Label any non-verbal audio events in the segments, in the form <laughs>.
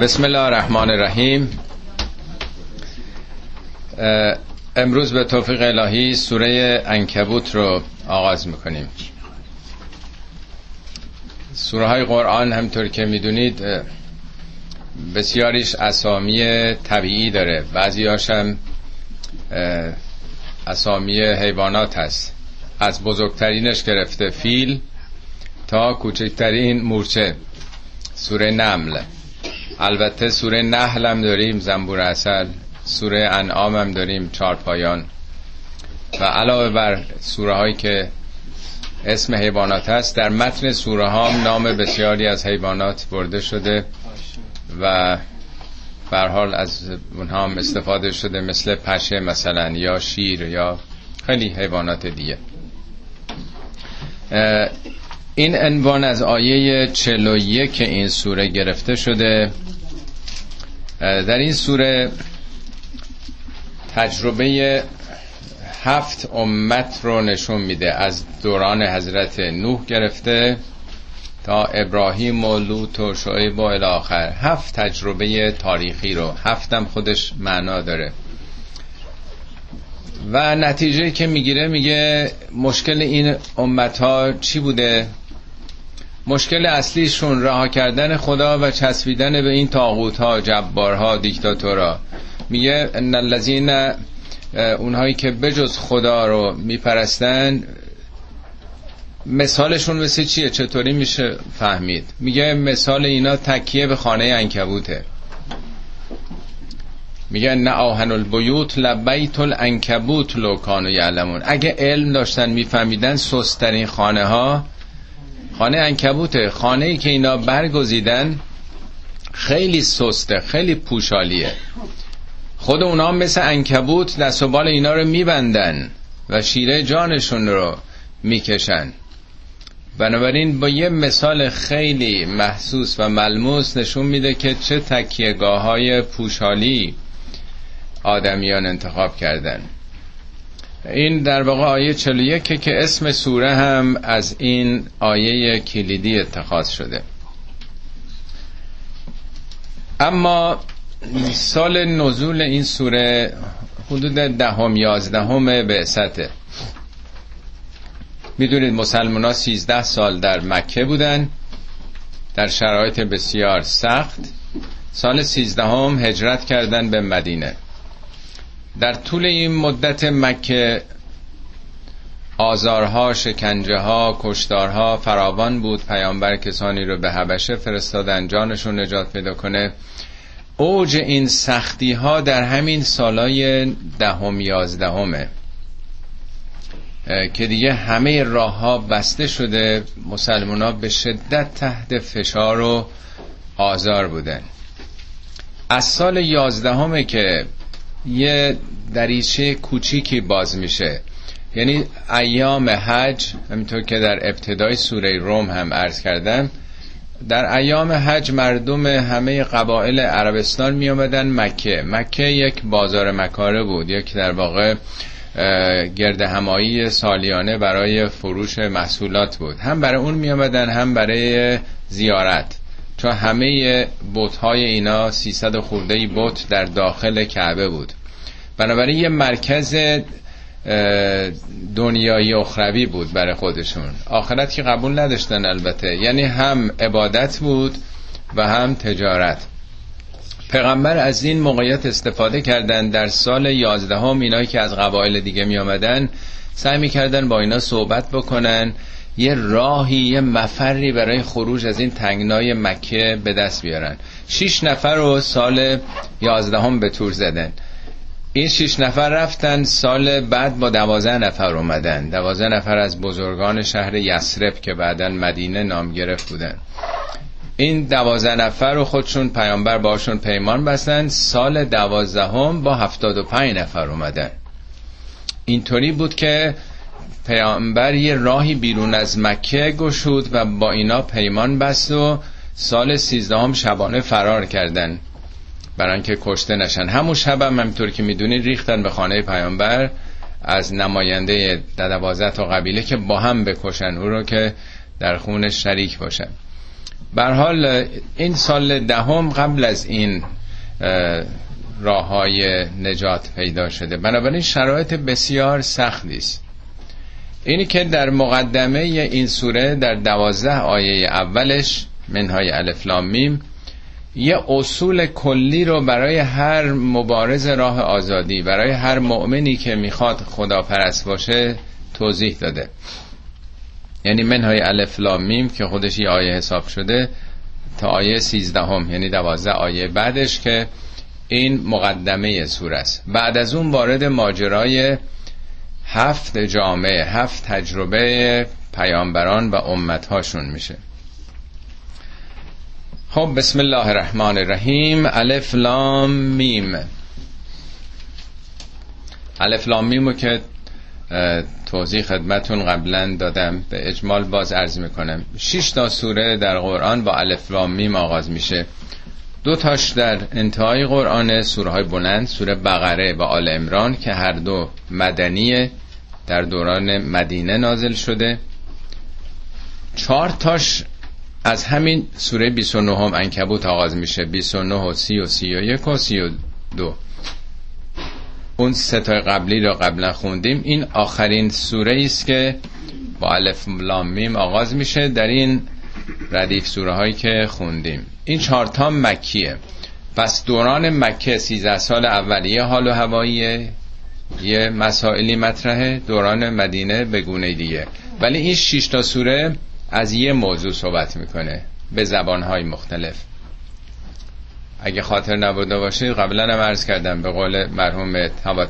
بسم الله الرحمن الرحیم. امروز به توفیق الهی سوره انکبوت رو آغاز می‌کنیم. سوره های قرآن همطور که می‌دونید بسیاریش اسامی طبیعی داره. بعضی هم اسامی حیوانات هست. از بزرگترینش گرفته فیل تا کوچکترین مورچه سوره نمل. البته سوره نحل هم داریم زنبور اصل سوره انعام هم داریم چهار پایان. و علاوه بر سوره هایی که اسم حیوانات هست در متن سوره ها نام بسیاری از حیوانات برده شده و بر حال از اونها هم استفاده شده مثل پشه مثلا یا شیر یا خیلی حیوانات دیگه. این عنوان از آیه 41 این سوره گرفته شده. در این سوره تجربه هفت امت رو نشون میده. از دوران حضرت نوح گرفته تا ابراهیم و لوط و شعیب و الاخر. هفت تجربه تاریخی رو. هفتم خودش معنا داره. و نتیجه که می‌گیره میگه مشکل این امت ها چی بوده؟ مشکل اصلیشون رها کردن خدا و چسبیدن به این تاغوت ها جبارها دیکتاتورا. میگه ان الذین اونهایی که بجز خدا رو میپرستن مثالشون مثل چیه؟ چطوری میشه فهمید؟ میگه مثال اینا تکیه به خانه انکبوته میگه نه آهن البیوت لبیت الانکبوت لو کانو یعلمون. اگه علم داشتن میفهمیدن سسترین خانه ها خانه انکبوته خانه ای که اینا برگزیدن خیلی سسته خیلی پوشالیه. خود اونا مثل انکبوت دست و بال اینا رو میبندن و شیره جانشون رو می‌کشن. بنابراین با یه مثال خیلی محسوس و ملموس نشون میده که چه تکیهگاه های پوشالی آدمیان انتخاب کردن. این در واقع آیه 41 که اسم سوره هم از این آیه کلیدی اتخاذ شده. اما سال نزول این سوره حدود دهم یازدهم بعثته. می‌دونید مسلمان ها سیزده سال در مکه بودن در شرایط بسیار سخت. سال سیزدهم هجرت کردن به مدینه. در طول این مدت مکه آزارها شکنجه ها کشتارها فراوان بود. پیامبر کسانی رو به حبشه فرستادن جانشون نجات پیدا کنه. اوج این سختی ها در همین سالای دهم یازدهمه. که دیگه همه راه ها بسته شده مسلمان ها به شدت تحت فشار و آزار بودن. از سال یازدهمه که یه دریچه کوچیکی باز میشه. یعنی ایام حج همینطور که در ابتدای سوره روم هم عرض کردم در ایام حج مردم همه قبایل عربستان می آمدن مکه. مکه یک بازار مکاره بود یک در واقع گرد همایی سالیانه برای فروش محصولات بود. هم برای اون می آمدن هم برای زیارت. چون همه بوت های اینا 300 خورده بوت در داخل کعبه بود. بنابراین یه مرکز دنیایی اخروی بود برای خودشون. آخرت که قبول نداشتن البته. یعنی هم عبادت بود و هم تجارت. پیغمبر از این موقعیت استفاده کردن. در سال یازدهم اینایی که از قبایل دیگه می آمدن سعی می‌کردن با اینا صحبت بکنن. یه راهی یه مفری برای خروج از این تنگنای مکه به دست بیارن. شیش نفر رو سال یازدهم به تور زدن. این شش نفر رفتن سال بعد با دوازه نفر اومدن. دوازه نفر از بزرگان شهر یسرب که بعدا مدینه نام گرفت بودن. این دوازه نفر رو خودشون پیامبر باشون پیمان بستن. سال دوازدهم با هفتاد و پنج نفر اومدن. اینطوری بود که پیامبر یه راهی بیرون از مکه گشود و با اینا پیمان بست و سال سیزدهم شبانه فرار کردن. برای که کشته نشن. همون شب هم همینطور که می‌دونید ریختن به خانه پیامبر از نماینده دوازده تا قبیله که با هم بکشن. او رو که در خونش شریک باشن حال این سال دهم قبل از این راه های نجات پیدا شده. بنابراین شرایط بسیار سختی است. اینی که در مقدمه این سوره در دوازده آیه اولش منهای الفلام میم یه اصول کلی رو برای هر مبارز راه آزادی برای هر مؤمنی که می‌خواد خدا پرست باشه توضیح داده. یعنی منهای الفلام میم که خودش یه آیه حساب شده تا آیه سیزدهم یعنی دوازده آیه بعدش که این مقدمه سوره است. بعد از اون وارد ماجرای هفت جامعه هفت تجربه پیامبران و امتهاشون میشه. خب بسم الله الرحمن الرحیم. الف لام میم. الف لام میمو که توضیح خدمتون قبلا دادم. به اجمال باز عرض می‌کنم. شش تا سوره در قرآن با الف لام میم آغاز میشه. دو تاش در انتهای قرآن سوره های بلند سوره بقره و آل امران که هر دو مدنیه در دوران مدینه نازل شده. چهار تاش از همین سوره 29 هم انکبوت آغاز میشه. 29 و 30 و 31 و 32 اون ستای قبلی رو قبلا خوندیم. این آخرین سوره است که با الف لام میم آغاز میشه. در این ردیف سوره هایی که خوندیم. این چهارتا مکیه. پس دوران مکه 13 سال اولیه حال و هوایی یه مسائلی مطرحه. دوران مدینه به گونه دیگه. ولی این 6 تا سوره از یه موضوع صحبت می‌کنه. به زبانهای مختلف. اگه خاطر نبوده باشید قبلا هم عرض کردم به قول مرحوم تبا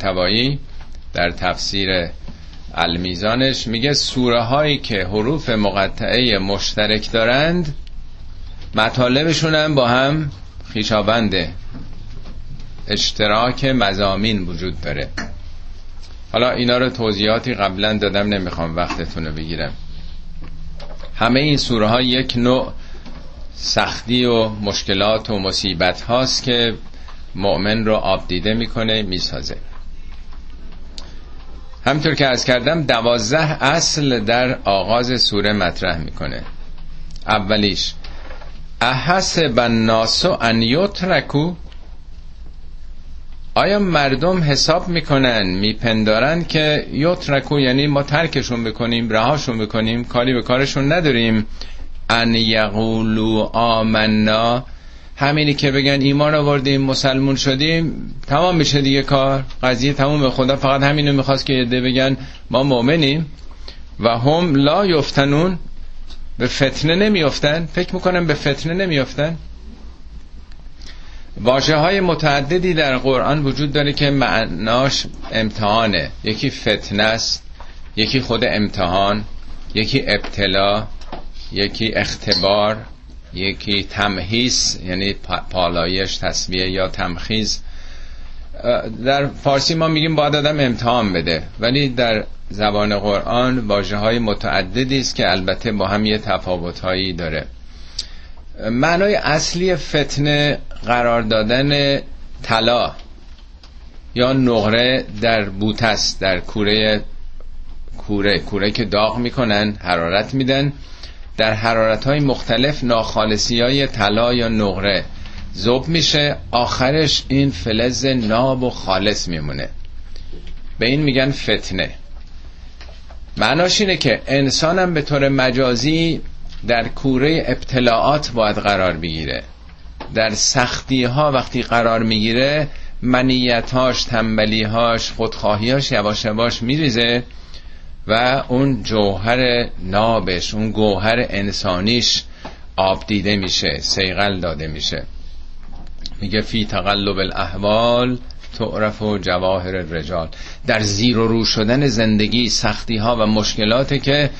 در تفسیر المیزانش میگه سوره هایی که حروف مقطعه مشترک دارند مطالبشون هم با هم خیشابنده اشتراک مزامین وجود داره. حالا اینا رو توضیحاتی قبلا دادم نمی‌خوام وقتتون رو بگیرم. همه این سوره ها یک نوع سختی و مشکلات و مصیبت هاست که مؤمن رو آب دیده می‌کنه می‌سازه. همطور که از کردم دوازده اصل در آغاز سوره مطرح می‌کنه. اولیش احسب الناس ان یترکو؟ آیا مردم حساب می‌کنن میپندارن که یترکو یعنی ما ترکشون بکنیم رهاشون بکنیم کاری به کارشون نداریم؟ ان یقولو آمنا همینی که بگن ایمان آوردیم مسلمون شدیم تمام میشه دیگه کار. قضیه تمام خدا فقط همینو می‌خواست که یده بگن ما مؤمنیم و هم لا یفتنون. به فتنه نمیافتن. فکر می‌کنم به فتنه نمیافتن. واجه های متعددی در قرآن وجود داره که معناش امتحانه. یکی فتنه است یکی خود امتحان یکی ابتلا یکی اختبار. یکی تمهیس یعنی پالایش تصویه یا تمخیز. در فارسی ما میگیم باید آدم امتحان بده ولی در زبان قرآن واجه های متعددی است که البته با هم یه تفاوت هایی داره. معنای اصلی فتنه قرار دادن طلا یا نقره در بوتس در کوره کوره کوره که داغ می‌کنن حرارت میدن. در حرارت های مختلف ناخالصی های طلا یا نقره. زوب میشه آخرش این فلز ناب و خالص میمونه. به این میگن فتنه. معناش اینه که انسانم به طور مجازی در کوره ابتلاعات باید قرار بگیره. در سختی ها وقتی قرار می‌گیره منیتاش تنبلیهاش خودخواهیاش یواش یواش میریزه. و اون جوهر نابش اون گوهر انسانیش آب دیده میشه سیغل داده میشه. میگه فی تقلب الاحوال تعرف و جواهر رجال در زیر و رو شدن زندگی سختی ها و مشکلاتی که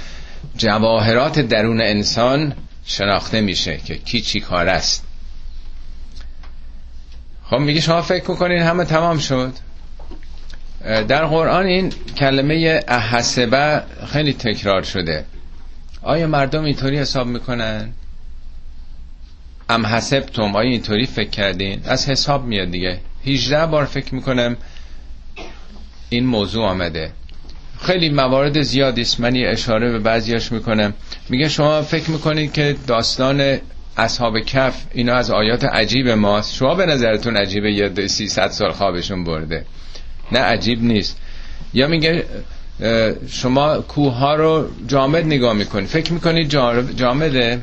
جواهرات درون انسان شناخته میشه که کی چی کار است. خب میگه شما فکر می‌کنین همه تمام شد. در قرآن این کلمه احسبه خیلی تکرار شده. آیا مردم اینطوری حساب می‌کنن؟ ام حسبتم آیا اینطوری فکر کردین؟ از حساب میاد دیگه. 18 بار فکر می‌کنم این موضوع آمده. خیلی موارد زیادی است. من اشاره به بعضیاش می‌کنم. میگه شما فکر می‌کنید که داستان اصحاب کف اینا از آیات عجیب ماست. شما به نظرتون عجیبه یه 300 سال خوابشون برده؟ نه عجیب نیست. یا میگه شما کوه ها رو جامد نگاه می‌کنید فکر می‌کنید جامده؟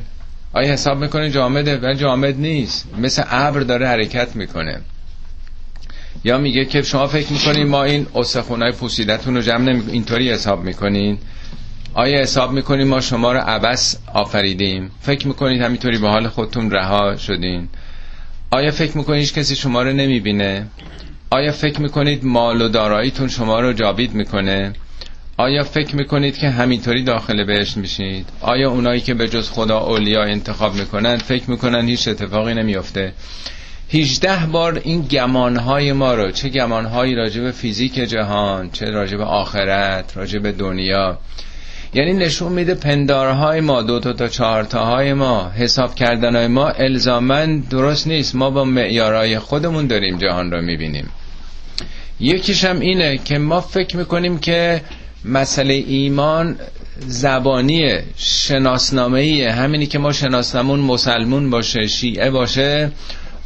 آیا حساب می‌کنید جامده؟ و جامد نیست. مثل ابر داره حرکت می‌کنه. یا میگه که شما فکر می‌کنید ما این استخونای پوسیدتون رو جمع نمی... اینطوری حساب می‌کنین آیا حساب می‌کنید ما شما رو عبس آفریدیم؟ فکر می‌کنید همینطوری به حال خودتون رها شدین. آیا فکر می‌کنید کسی شما رو نمی‌بینه؟ آیا فکر می‌کنید مال و داراییتون شما رو جابید می‌کنه؟ آیا فکر می‌کنید که همینطوری داخل بهش میشید؟ آیا اونایی که به جز خدا اولیا انتخاب می‌کنن فکر می‌کنن هیچ اتفاقی نمیافته؟ 18 بار این گمانهای ما رو چه گمانهایی راجع به فیزیک جهان چه راجع به آخرت راجع به دنیا یعنی نشون میده پندارهای ما دو تا تا چهار تاهای ما حساب کردنهای ما الزامن درست نیست. ما با معیارهای خودمون داریم جهان رو می‌بینیم. یکیش هم اینه که ما فکر می‌کنیم که مسئله ایمان زبانیه شناسنامه همینی که ما شناسنامون مسلمون باشه شیعه باشه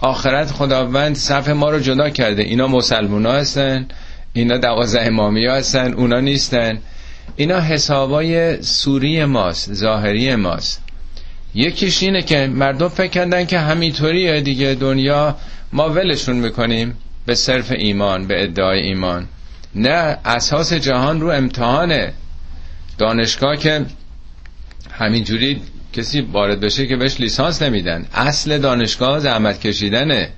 آخرت خداوند صف ما رو جدا کرده. اینا مسلمون ها هستن اینا دوازه امامی ها هستن اونا نیستن. اینا حسابای سوری ماست ظاهری ماست. یکیش اینه که مردم فکر کردن که همینطوریه دیگه دنیا ما ولشون می‌کنیم. به صرف ایمان به ادعای ایمان. نه اساس جهان رو امتحانه. دانشگاه که همینجوری کسی وارد بشه که بهش لیسانس نمیدن. اصل دانشگاه زحمت کشیدنه.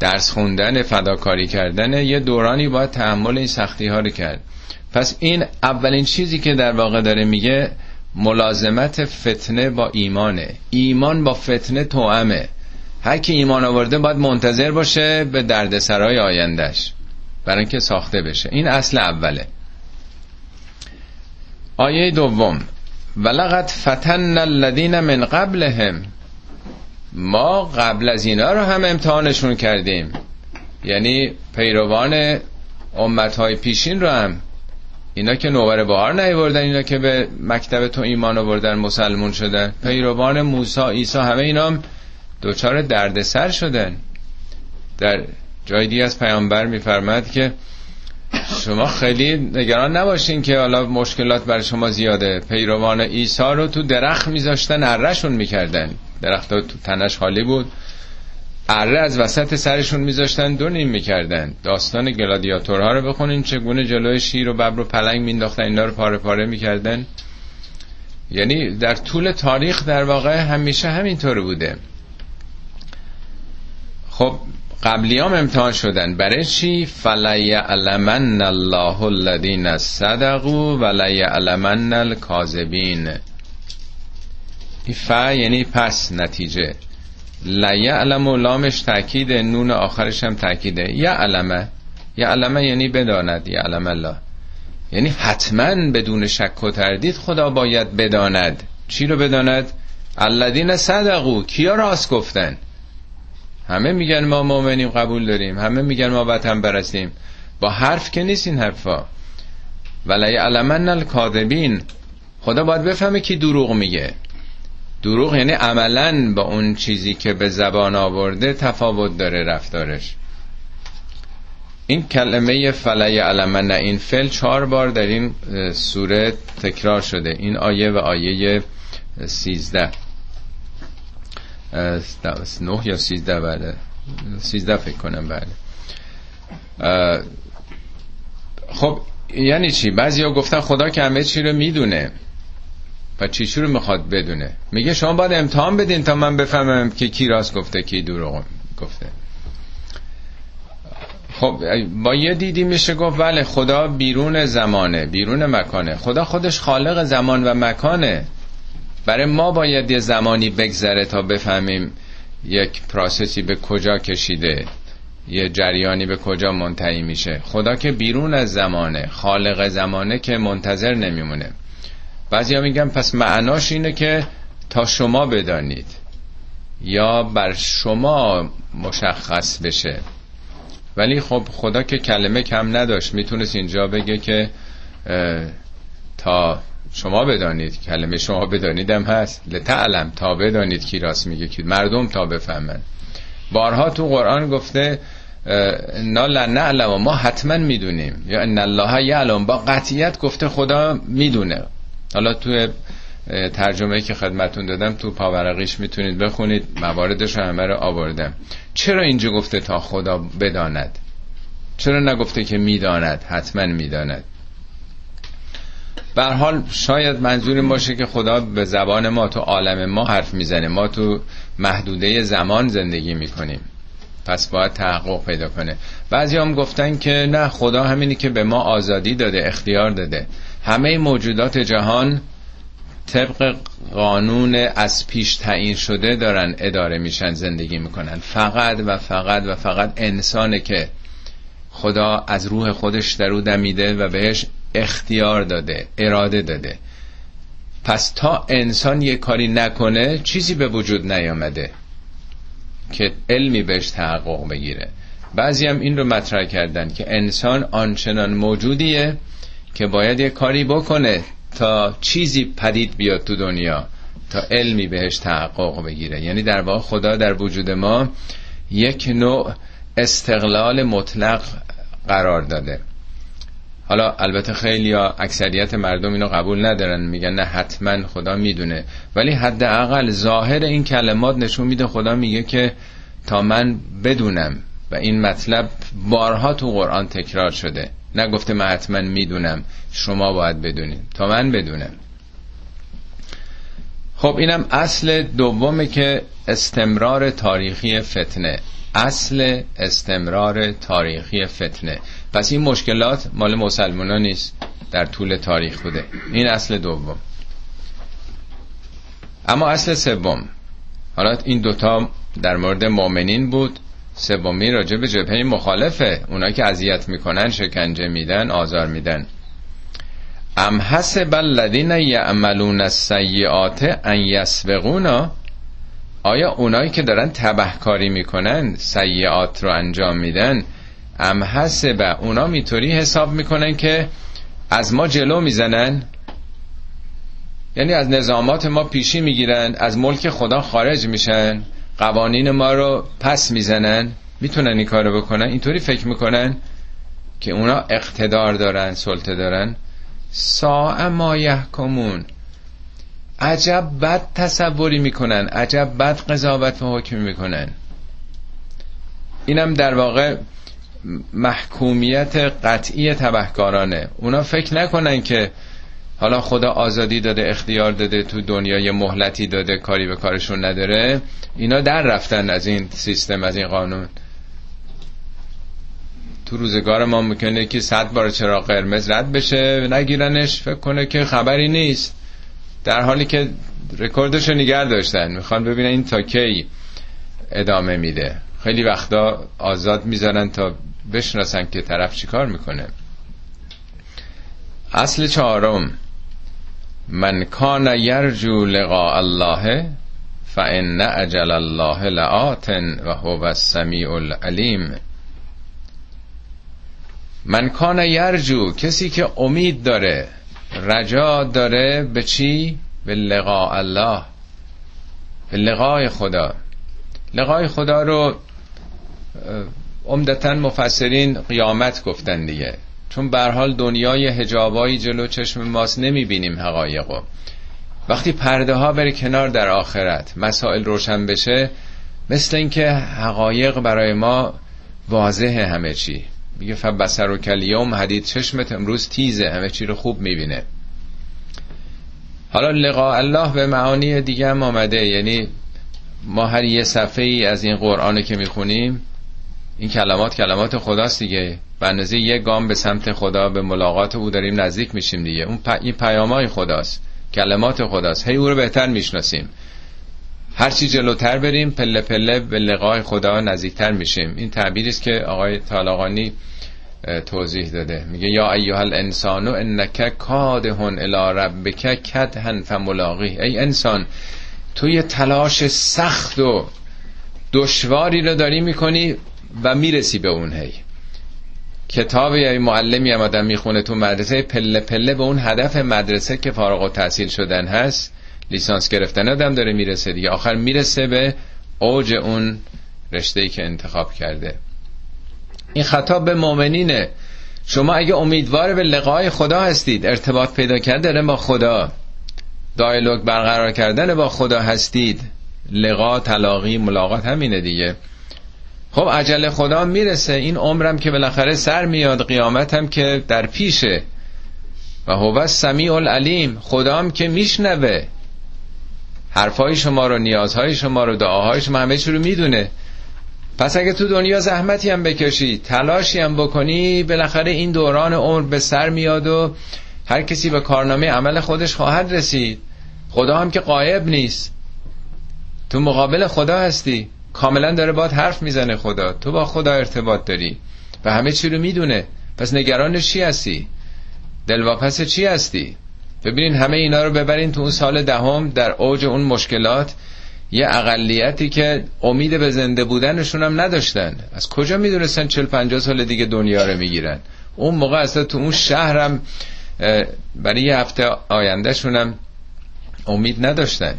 درس خوندن فداکاری کردن یه دورانی باید تحمل این سختی ها رو کرد. پس این اولین چیزی که در واقع داره میگه ملازمت فتنه با ایمانه. ایمان با فتنه توامه هر کی ایمان آورده باید منتظر باشه به دردسرای آیندهش برای اینکه ساخته بشه. این اصل اوله. آیه دوم. ولقد فتن الذین من قبلهم. ما قبل از اینا رو هم امتحانشون کردیم. یعنی پیروان امتهای پیشین رو هم. اینا که نوبر بهار نیوردن اینا که به مکتب تو ایمان آوردن مسلمون شدن. پیروان موسی عیسی همه اینا هم دوچار دردسر شدن. در جای دی از پیامبر میفرماد که شما خیلی نگران نباشین که حالا مشکلات بر شما زیاده. پیروان عیسی رو تو درخت میذاشتن ارهشون می‌کردن. درخت تو تنش خالی بود. اره از وسط سرشون میذاشتن دو نیم می‌کردن. داستان گلادیاتورها رو بخونین چگونه جلوی شیر و ببر و پلنگ مینداختن اینا رو پاره پاره می‌کردن. یعنی در طول تاریخ در واقع همیشه همینطور بوده. خب قبلیام امتحان شدن. برای چی؟ فلیعلمن الله الذین صدقوا ولیعلمن الکاذبین این ف یعنی پس نتیجه. لیعلم و لامش تاکید نون آخرش هم تاکیده یعلمه یعلمه یعنی بداند. یعلم الله. یعنی حتما بدون شک و تردید خدا باید بداند. چی رو بداند؟ الذین صدقو کیا راست گفتن؟ همه میگن ما مؤمنیم قبول داریم. همه میگن ما وطن برستیم با حرف که نیست این حرفا. ولی علمن الکاذبین. خدا باید بفهمه کی دروغ میگه. دروغ یعنی عملا با اون چیزی که به زبان آورده تفاوت داره رفتارش. این کلمه فلی علمن این فل چهار بار در این سوره تکرار شده. این آیه و آیه سیزده. نه یا سیزده بله. سیزده فکر کنم بله. خب یعنی چی؟ بعضی ها گفتن خدا که همه چی رو می‌دونه. و چی چی رو می‌خواد بدونه. میگه شما باید امتحان بدین تا من بفهمم که کی راست گفته کی دروغ گفته. خب با یه دیدی میشه گفت بله خدا بیرون زمانه بیرون مکانه. خدا خودش خالق زمان و مکانه. برای ما باید یه زمانی بگذره تا بفهمیم یک پراسسی به کجا کشیده یه جریانی به کجا منتهی میشه. خدا که بیرون از زمانه خالق زمانه که منتظر نمیمونه. بعضی ها میگن پس معناش اینه که تا شما بدانید یا بر شما مشخص بشه. ولی خب خدا که کلمه کم نداشت می‌تونست اینجا بگه که تا شما بدانید کلمه شما بدانیدم هست. لتعلم تا بدانید کی راست میگه کی مردم تا بفهمن. بارها تو قرآن گفته نا لنعلم و ما حتما می‌دونیم. یا ان الله یعلم. با قطعیت گفته خدا می‌دونه. حالا تو ترجمه که خدمتون دادم تو پاورقیش می‌تونید بخونید. مواردش همه رو آوردم. چرا اینجا گفته تا خدا بداند؟ چرا نگفته که می‌داند؟ حتما می‌داند. به حال شاید منظور باشه که خدا به زبان ما تو عالم ما حرف می‌زنه. ما تو محدوده زمان زندگی می‌کنیم. پس باید تحقق پیدا کنه. بعضی هم گفتن که نه خدا همینی که به ما آزادی داده اختیار داده. همه موجودات جهان طبق قانون از پیش تعیین شده دارن اداره میشن زندگی می‌کنن. فقط و فقط و فقط انسانه که خدا از روح خودش در او دمیده و بهش اختیار داده اراده داده. پس تا انسان یه کاری نکنه چیزی به وجود نیامده که علمی بهش تحقق بگیره. بعضی هم این رو مطرح کردن که انسان آنچنان موجودیه که باید یه کاری بکنه تا چیزی پدید بیاد تو دنیا تا علمی بهش تحقق بگیره. یعنی در واقع خدا در وجود ما یک نوع استقلال مطلق قرار داده. حالا البته خیلی یا اکثریت مردم اینو قبول ندارن میگن نه حتما خدا می‌دونه. ولی حداقل ظاهر این کلمات نشون میده خدا میگه که تا من بدونم. و این مطلب بارها تو قرآن تکرار شده. نگفته من حتما می‌دونم. شما باید بدونید. تا من بدونم. خب اینم اصل دومه که استمرار تاریخی فتنه. اصل استمرار تاریخی فتنه. پس این مشکلات مال مسلمان نیست در طول تاریخ بوده. این اصل دوم. اما اصل سوم. حالا این دوتا در مورد مؤمنین بود. سومی راجع به جبهه مخالفه. اونا که اذیت می‌کنن شکنجه میدن آزار میدن. ام حسب الذین یعملون السیئات ان یسبقونا؟ آیا اونایی که دارن تبهکاری می‌کنن سیعات رو انجام میدن ام حسب اونا میطوری حساب می‌کنن که از ما جلو می‌زنن. یعنی از نظامات ما پیشی می‌گیرن از ملک خدا خارج میشن قوانین ما رو پس می‌زنن. می‌تونن این کارو بکنن؟ اینطوری فکر می‌کنن که اونا اقتدار دارن سلطه دارن. سا ما یحکمون. عجب بد تصوری می‌کنن عجب بد قضاوت و حکم می‌کنن. اینم در واقع محکومیت قطعی تبهکارانه. اونا فکر نکنن که حالا خدا آزادی داده اختیار داده تو دنیا یه مهلتی داده کاری به کارشون نداره. اینا در رفتن از این سیستم از این قانون. تو روزگار ما می‌کنه که صد بار چرا قرمز رد بشه نگیرنش فکر کنه که خبری نیست. در حالی که رکوردش رو نگر داشتن. می‌خوان ببینن این تا کی ادامه میده. خیلی وقتا آزاد می‌ذارن تا بشناسن که طرف چیکار می‌کنه. اصل چهارم. من کان یرجو لقاء الله فان اجل الله لآت و هو السمیع العلیم. من کان یرجو کسی که امید داره رجا داره به چی؟ به لقاء الله به لقای خدا. لقای خدا رو عمدتا مفسرین قیامت گفتن دیگه. چون به حال دنیای هجابایی جلو چشم ماست نمی‌بینیم حقایقو وقتی پرده ها بره کنار در آخرت مسائل روشن بشه مثل اینکه حقایق برای ما واضحه همه چی. میگه فبصر و کلیوم حدید چشمت امروز تیزه همه چی رو خوب می‌بینه. حالا لقاء الله به معانی دیگه هم آمده. یعنی ما هر یه صفحه ای از این قرآن که می‌خونیم این کلمات کلمات خداست دیگه. به یک گام به سمت خدا به ملاقات او داریم نزدیک میشیم دیگه. اون پ... این پیامای خداست. کلمات خداست. هی او رو بهتر می‌شناسیم. هرچی جلوتر بریم پله پله به لقای خدا نزدیکتر میشیم. این تعبیری است که آقای طالقانی توضیح داده. میگه یا ایها الانسان انک کادهن الی ربک کدهن فملاقی ای انسان تو یه تلاش سخت و دشواری رو داری می‌کنی و می‌رسی به اون هی. کتاب یا معلمی هم آدم می‌خونه تو مدرسه پله پله به اون هدف مدرسه که فارغ و تحصیل شدن هست. لیسانس گرفتن آدم داره می‌رسه دیگه. آخر می‌رسه به اوج اون رشته ای که انتخاب کرده. این خطاب به مؤمنینه. شما اگه امیدوار به لقای خدا هستید ارتباط پیدا کردن با خدا دایلوگ برقرار کردن با خدا هستید لقا تلاقی ملاقات همینه دیگه. خب عجل خدا می‌رسه. این عمرم که بالاخره سر میاد قیامتم که در پیشه. و هو سمیع العلیم. خدام که میشنوه. حرفای شما رو نیازهای شما رو دعاهای شما همه چی رو می‌دونه. پس اگه تو دنیا زحمتی هم بکشی تلاشی هم بکنی بالاخره این دوران عمر به سر میاد و هر کسی به کارنامه عمل خودش خواهد رسید. خدا هم که قایب نیست. تو مقابل خدا هستی. کاملا داره باد حرف می‌زنه خدا. تو با خدا ارتباط داری. و همه چی رو می‌دونه. پس نگران چی هستی؟ دلواپس چی هستی؟ ببینین همه اینا رو ببرین تو اون سال دهم در اوج اون مشکلات. یه اقلیتی که امید به زنده بودنشون هم نداشتن. از کجا می‌دونستن 40 50 سال دیگه دنیا رو می‌گیرن؟ اون موقع اصلا تو اون شهرم برای یه هفته آیندهشون هم امید نداشتن.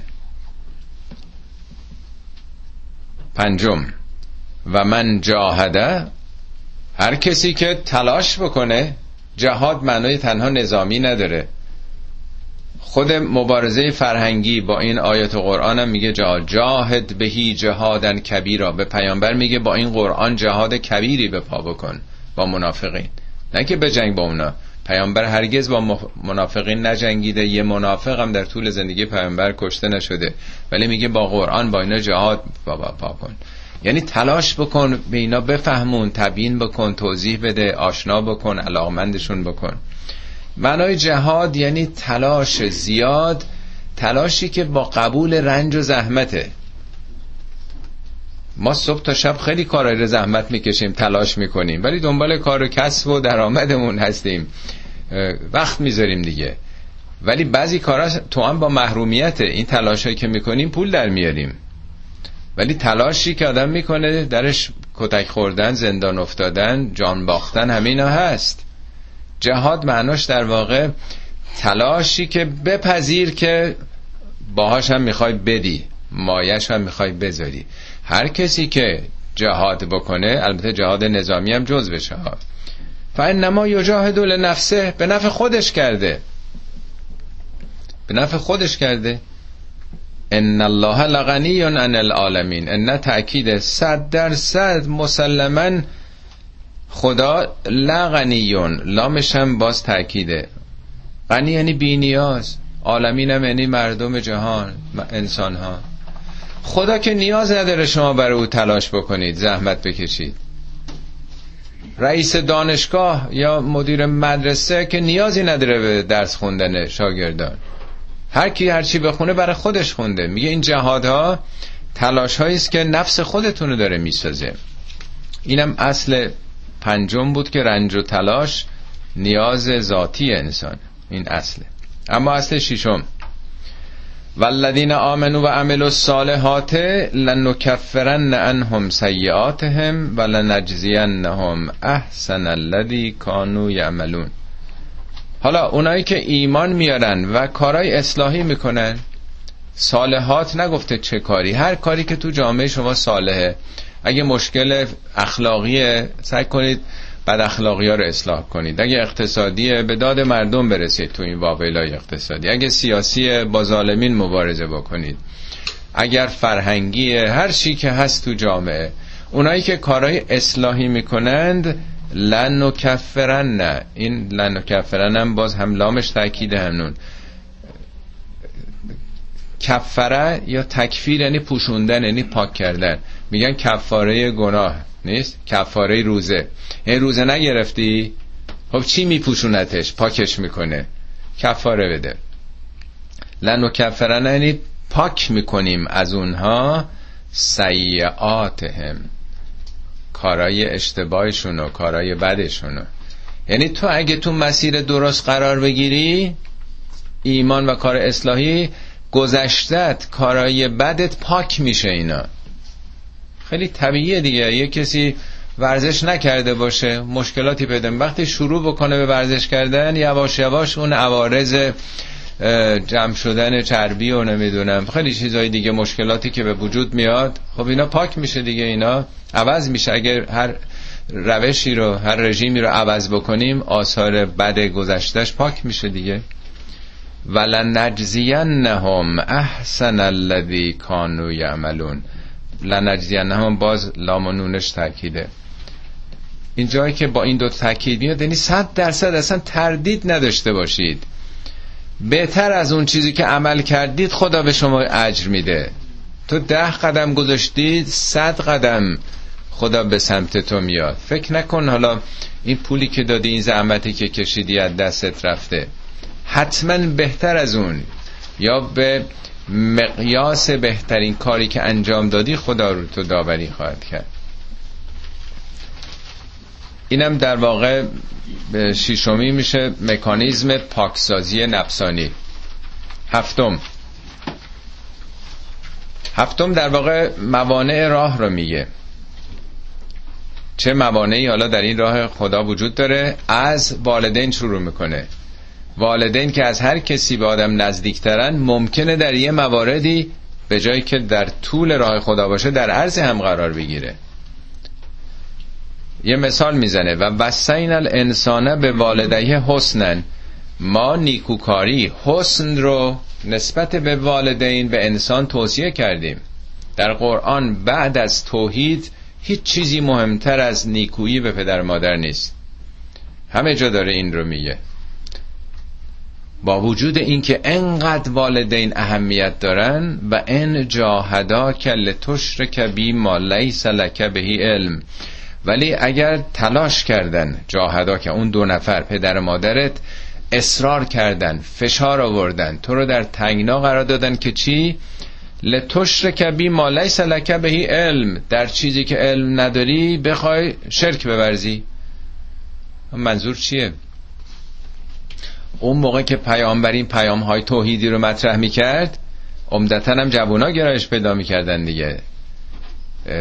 پنجم. و من جاهده هر کسی که تلاش بکنه جهاد معنای تنها نظامی نداره. خود مبارزه فرهنگی با این آیت قرآن هم میگه جهاد جاهد بهی جهادن کبیرا. به پیامبر میگه با این قرآن جهاد کبیری به پا بکن با منافقین. نه که به جنگ با اونا. پیامبر هرگز با منافقین نجنگیده یه منافق هم در طول زندگی پیامبر کشته نشده. ولی میگه با قرآن با اینا جهاد با پا کن. یعنی تلاش بکن به اینا بفهمون تبیین بکن توضیح بده آشنا بکن علاقمندشون بکن. معنای جهاد یعنی تلاش زیاد تلاشی که با قبول رنج و زحمته. ما صبح تا شب خیلی کارهای زحمت می‌کشیم تلاش می‌کنیم. ولی دنبال کار و کسب و درآمدمون هستیم. وقت می‌ذاریم دیگه. ولی بعضی کارا تو هم با محرومیت این تلاشایی که می‌کنیم پول در میاریم. ولی تلاشی که آدم می‌کنه درش کتک خوردن زندان افتادن جان باختن همینا هست. جهاد معناش در واقع تلاشی که بپذیر که باهاش هم می‌خوای بدی مایش هم می‌خوای بذاری. هر کسی که جهاد بکنه البته جهاد نظامی هم جز بشه ها. فانما لنفسه به نفع خودش کرده. به نفع خودش کرده. ان الله لغنی عن العالمین ان تاکید صد درصد مسلما خدا لغنیون لامش هم باز تاکیده غنی یعنی بینیاز. عالمین هم یعنی مردم جهان انسان ها خدا که نیاز نداره شما برای او تلاش بکنید زحمت بکشید. رئیس دانشگاه یا مدیر مدرسه که نیازی نداره به درس خوندن شاگردان. هر کی هر چی بخونه برای خودش خونده. میگه این جهادها تلاش است که نفس خودتون رو داره می‌سازه. اینم اصل پنجم بود که رنج و تلاش نیاز ذاتی انسان. این اصله. اما اصل ششم. والذین آمنوا و عملوا الصالحات لنکفرن عنهم سیئاتهم ولنجزینهم احسن الذی کانوا یعملون. حالا اونایی که ایمان میارن و کارهای اصلاحی می‌کنن صالحات نگفته چه کاری؟ هر کاری که تو جامعه شما صالحه اگه مشکل اخلاقیه سعی کنید بد اخلاقی ها رو اصلاح کنید. اگه اقتصادیه به داد مردم برسید تو این واقعی اقتصادی. اگه سیاسی با ظالمین مبارزه بکنید. اگر فرهنگی هر چی که هست تو جامعه. اونایی که کارهای اصلاحی می‌کنند لن و کفرن نه این لن و کفرن هم باز هم لامش تاکید همنون. کفره یا تکفیر یعنی پوشوندن یعنی پاک کردن. میگن کفاره گناه. نیست؟ کفاره روزه. این روزه نگرفتی؟ خب چی میپوشونتش؟ پاکش می‌کنه. کفاره بده. لن و کفرن یعنی پاک می‌کنیم از اونها سیعاتهم کارای اشتباهشون و کارای بدشونو یعنی تو اگه تو مسیر درست قرار بگیری ایمان و کار اصلاحی گذشتت کارای بدت پاک میشه اینا. خیلی طبیعیه دیگه. یه کسی ورزش نکرده باشه مشکلاتی پیدا وقتی شروع بکنه به ورزش کردن یواش یواش اون عوارض جمع شدن چربی و نمی‌دونم. خیلی چیزهای دیگه مشکلاتی که به وجود میاد. خب اینا پاک میشه دیگه اینا عوض میشه. اگر هر روشی رو هر رژیمی رو عوض بکنیم آثار بد گذشتهش پاک میشه دیگه. ولنجزینهم احسن الذی کانوا یعملون. لنجزینهم باز لام و نونش تاکیده این جایی که با این دو تاکید میاد یعنی صد درصد اصلا تردید نداشته باشید. بهتر از اون چیزی که عمل کردید خدا به شما اجر میده. تو ده قدم گذاشتید صد قدم خدا به سمت تو میاد. فکر نکن حالا این پولی که دادی این زحمتی که کشیدی از دستت رفته. حتما بهتر از اون. یا به مقیاس بهترین کاری که انجام دادی خدا رو تو داوری خواهد کرد. اینم در واقع شیشمی میشه مکانیزم پاکسازی نفسانی. هفتم. هفتم در واقع موانع راه رو میگه. چه موانعی؟ حالا در این راه خدا وجود داره. از والدین شروع می‌کنه. والدین که از هر کسی به آدم نزدیکترن ممکنه در یه مواردی به جایی که در طول راه خدا باشه در عرض هم قرار بگیره. یه مثال می‌زنه. و وسین الانسانه به والدیه حسنن. ما نیکوکاری حسن رو نسبت به والدین به انسان توصیه کردیم. در قرآن بعد از توحید هیچ چیزی مهمتر از نیکویی به پدر مادر نیست. همه جا داره این رو میگه. با وجود اینکه انقدر والدین اهمیت دارن و ان جاهدا کل تشرک بی ما لیس لک بهی علم. ولی اگر تلاش کردن جاهدا که اون دو نفر پدر مادرت اصرار کردن فشار آوردن تو رو در تنگنا قرار دادن که چی؟ لتشرک بی ما لیس لک بهی علم. در چیزی که علم نداری بخوای شرک بورزی. منظور چیه؟ اون موقع که پیامبرین پیام های توحیدی رو مطرح می‌کرد عمدتا هم جوونا گرایش پیدا می‌کردن دیگه.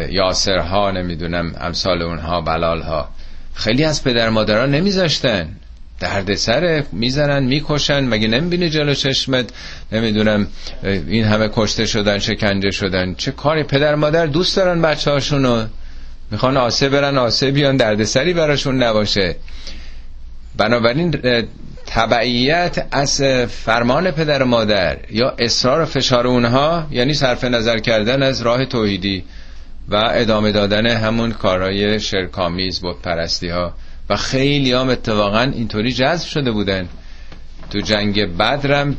یاسرها نمی‌دونم امثال اونها بلالها. خیلی از پدر مادرها نمیذاشتن. دردسره می‌زنن می‌کشن مگه نمی‌بینی جلو چشمت؟ نمی‌دونم این همه کشته شدن شکنجه شدن. چه کاری؟ پدر مادر دوست دارن بچه هاشونو می‌خوان آسه برن آسه بیان دردسری براشون نباشه. بنابراین تبعیت از فرمان پدر مادر یا اصرار و فشار اونها یعنی صرف نظر کردن از راه توحیدی و ادامه دادن همون کارهای شرکامیز بود پرستی ها و خیلی هم اتفاقا اینطوری جذب شده بودن. تو جنگ بدرم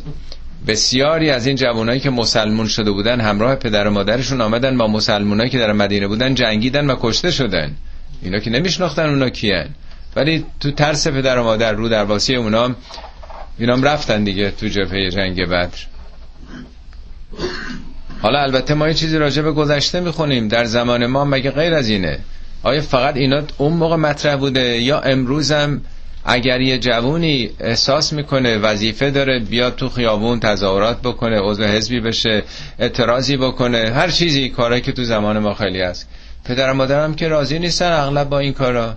بسیاری از این جوانایی که مسلمون شده بودن همراه پدر و مادرشون آمدن با مسلمونایی که در مدینه بودن جنگیدن و کشته شدن. اینا که نمیشناختن اونا کیان. ولی تو ترس پدر و مادر رو در واسی اونا اینام رفتن دیگه تو جبهه جنگ بدر. حالا البته ما یه چیزی راجع به گذشته می‌خونیم. در زمان ما مگه غیر از اینه؟ آیا فقط اینا اون موقع مطرح بوده یا امروزم اگر یه جوونی احساس می‌کنه وظیفه داره بیاد تو خیابون تظاهرات بکنه عضو حزبی بشه اعتراضی بکنه هر چیزی کاری که تو زمان ما خیلی هست. پدر مادرم که راضی نیستن اغلب با این کارا.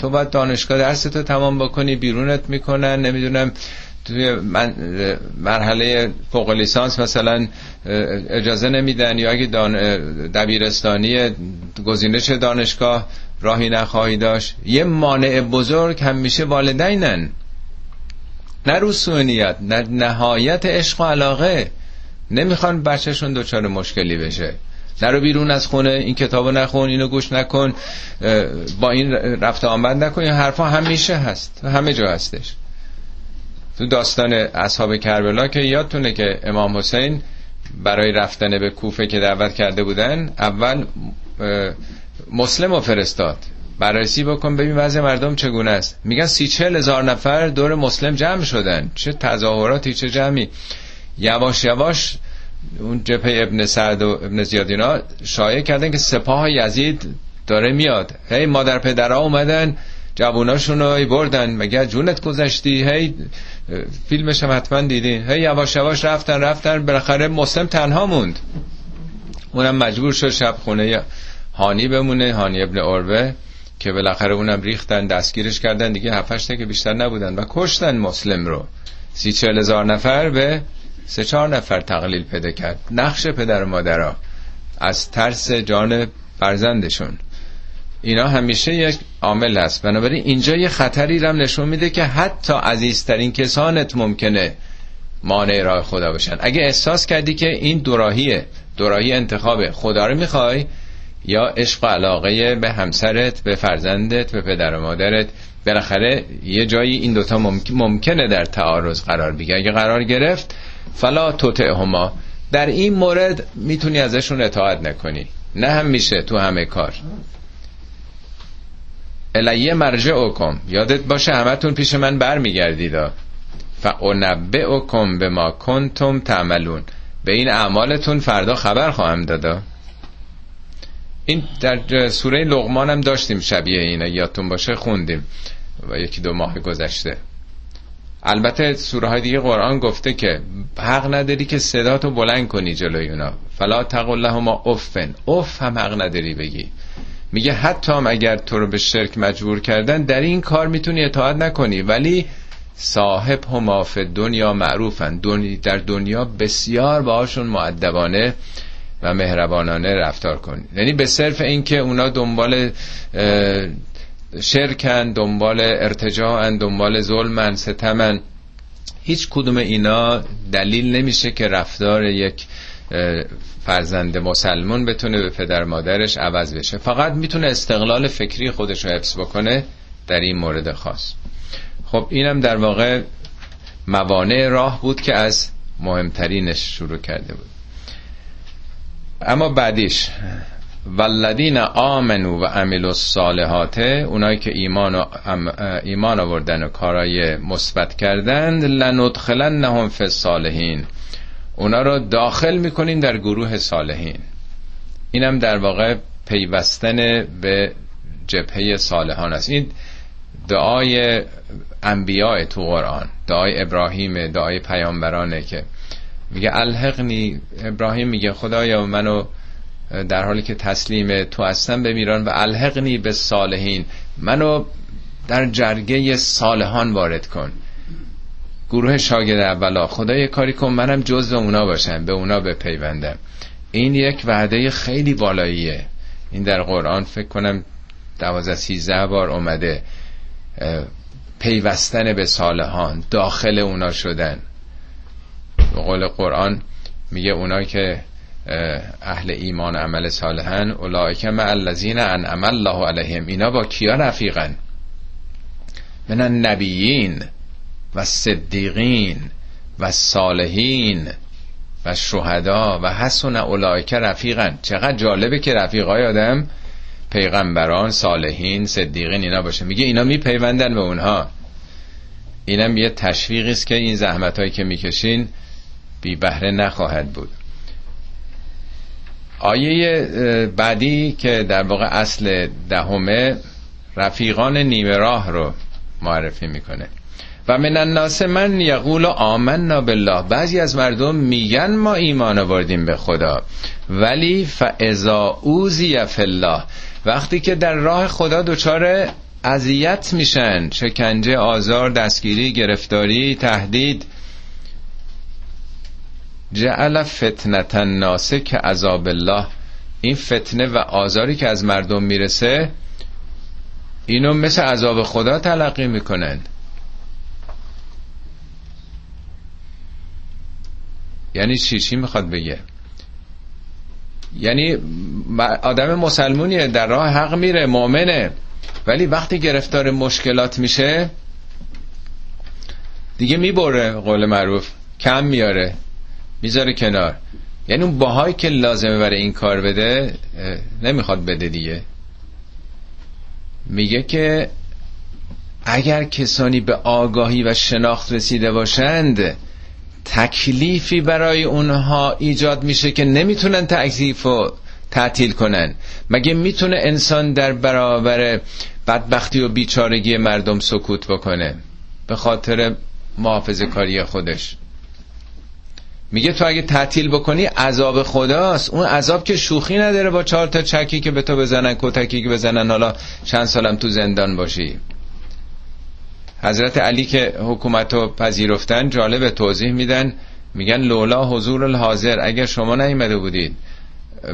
تو باید دانشگاه درس تو تمام بکنی بیرونت می‌کنن. نمی‌دونم توی من مرحله فوق لیسانس مثلا اجازه نمیدن یا اگه دبیرستانی گزینش دانشگاه راهی نخواهی داشت. یه مانع بزرگ همیشه والدینن. نه رسونیت نه نهایت عشق و علاقه. نمی‌خوان بچهشون دچار مشکلی بشه. نرو بیرون از خونه این کتابو نخون اینو گوش نکن با این رفت آمد نکن. این حرفا همیشه هست همه جا هستش. تو داستان اصحاب کربلا که یادتونه که امام حسین برای رفتن به کوفه که دعوت کرده بودن اول مسلم رو فرستاد. بررسی بکن ببین وضع مردم چگونه است. میگن سی چهل هزار نفر دور مسلم جمع شدن. چه تظاهراتی چه جمعی. یواش یواش اون جبهه ابن سعد و ابن زیاد اینا شایع کردن که سپاه یزید داره میاد. هی مادر پدرها اومدن جووناشون رو بردن. مگه جونت گذشتی؟ هی فیلمش هم حتما دیدین هی یواش یواش رفتن رفتن. بالاخره مسلم تنها موند. اونم مجبور شد شب خونه هانی بمونه هانی ابن اروه که بالاخره اونم ریختن دستگیرش کردن. دیگه هفتشته که بیشتر نبودن و کشتن مسلم رو. سی چهل هزار نفر به سه چهار نفر تقلیل پیدا کرد. نقش پدر و مادرها. از ترس جان فرزندشون. اینا همیشه یک عامل هست بنابراین اینجا یه خطری رم نشون میده که حتی عزیزترین کسانت ممکنه مانع راه خدا باشن اگه احساس کردی که این دوراهیه دوراهی انتخاب خدا رو می‌خوای یا عشق و علاقه به همسرت به فرزندت به پدر و مادرت. بالاخره یه جایی این دوتا ممکنه در تعارض قرار بگیره. اگه قرار گرفت فلا هما در این مورد می‌تونی ازشون اطاعت نکنی. نه هم میشه تو همه کار. الیه مرجع اکم یادت باشه همتون پیش من برمیگردید. اکم به ما کنتم تعملون. به این اعمالتون فردا خبر خواهم دادا این در سوره لغمان هم داشتیم شبیه اینه. یادتون باشه خوندیم. و یکی دو ماه گذشته. البته سوره های دیگه قرآن گفته که حق نداری که صداتو بلند کنی جلوی اونا. فلا تقل لهما افن اف هم حق نداری بگی. میگه حتی هم اگر تو رو به شرک مجبور کردن در این کار می‌تونی اطاعت نکنی. ولی صاحب هم دنیا معروفن. در دنیا بسیار باهاشون معدبانه و مهربانانه رفتار کن. یعنی به صرف اینکه اونا دنبال شرکن دنبال ارتجاعن دنبال ظلمن ستمن. هیچ کدوم اینا دلیل نمیشه که رفتار یک فرزند مسلمان بتونه به پدر مادرش عوض بشه. فقط می‌تونه استقلال فکری خودش رو حفظ بکنه در این مورد خاص. خب اینم در واقع موانع راه بود که از مهمترینش شروع کرده بود. اما بعدیش والذین آمنو و عملوا الصالحات اونایی که ایمان و ایمان آوردن و کارای مثبت کردند لندخلنهم فی الصالحین. اونا رو داخل می‌کنیم در گروه صالحین. اینم در واقع پیوستن به جبهه صالحان است. این دعای انبیاء تو قرآن دعای ابراهیم دعای پیامبرانه که میگه الحقنی. ابراهیم میگه خدایا منو در حالی که تسلیم تو هستم بمیران و الحقنی به صالحین. منو در جرگه صالحان وارد کن. گروه شاگرد اولا. خدای کاری کن منم جز اونا باشم به اونا بپیوندم. این یک وعده خیلی بالاییه این در قرآن فکر کنم دوازده سیزده بار اومده پیوستن به صالحان داخل اونا شدن. به قول قرآن میگه اونا که اهل ایمان عمل صالحن اولئک مع الذین انعم الله علیهم. اینا با کیا رفیقن؟ من النبیین و صدیقین و صالحین و شهدا و حسن اولئک رفیقن. چقدر جالبه که رفیقای آدم پیغمبران صالحین صدیقین اینا باشه. میگه اینا میپیوندن به اونها. اینم یه تشویقی است که این زحمت هایی که می‌کشین بی بهره نخواهد بود. آیه بعدی که در واقع اصل دهمه رفیقان نیمه راه رو معرفی می‌کنه. و من الناس من یقول آمنا بالله. بعضی از مردم میگن ما ایمان آوردیم به خدا. ولی فاذا اوذی فی الله. وقتی که در راه خدا دچار اذیت میشن شکنجه آزار دستگیری گرفتاری تهدید جعل فتنت الناس که عذاب الله. این فتنه و آزاری که از مردم می‌رسه اینو مثل عذاب خدا تلقی می‌کنن یعنی چی؟ چی می‌خواد بگه؟ یعنی آدم مسلمونیه در راه حق میره مؤمنه. ولی وقتی گرفتار مشکلات میشه دیگه می‌بره قول معروف کم میاره. می‌ذاره کنار. یعنی اون باهایی که لازمه برای این کار بده نمی‌خواد بده دیگه. میگه که اگر کسانی به آگاهی و شناخت رسیده باشند تکلیفی برای اونها ایجاد میشه که نمی‌تونن تکلیف و تعطیل کنن. مگه می‌تونه انسان در برابر بدبختی و بیچارگی مردم سکوت بکنه؟ به خاطر محافظه کاری خودش. میگه تو اگه تعطیل بکنی عذاب خداست. اون عذاب که شوخی نداره با چهار تا چکی که به تو بزنن کتکی که بزنن. حالا چند سالم تو زندان باشی. حضرت علی که حکومت رو پذیرفتن جالب توضیح میدن. میگن لولا حضور الحاضر. اگر شما نیمده بودید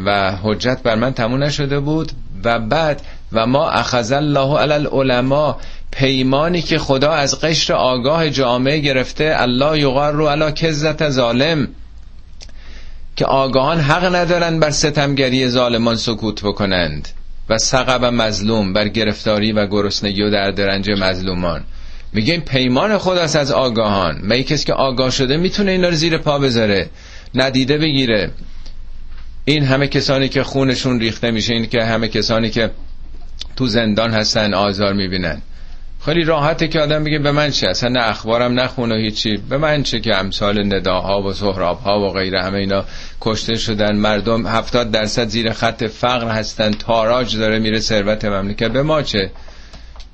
و حجت بر من تموم نشده بود و بعد و ما اخذ الله علی العلماء پیمانی که خدا از قشر آگاه جامعه گرفته الله یغار رو علا کذت ظالم که آگاهان حق ندارن بر ستمگری ظالمان سکوت بکنند و سقب مظلوم بر گرفتاری و گرسنگی و در درنج مظلومان. میگه این پیمان خداست از آگاهان. می کسی که آگاه شده می‌تونه اینا رو زیر پا بذاره ندیده بگیره؟ این همه کسانی که خونشون ریخته میشه این که همه کسانی که تو زندان هستن آزار می‌بینن. خیلی راحته که آدم بگه به من چه؟ اصلا نه اخبارم نخونه هیچی. به من چه که امثال نداها و ها و غیره همه اینا کشته شدن. مردم هفتاد درصد زیر خط فقر هستن. تاراج داره میره ثروت مملکت. به ما چه؟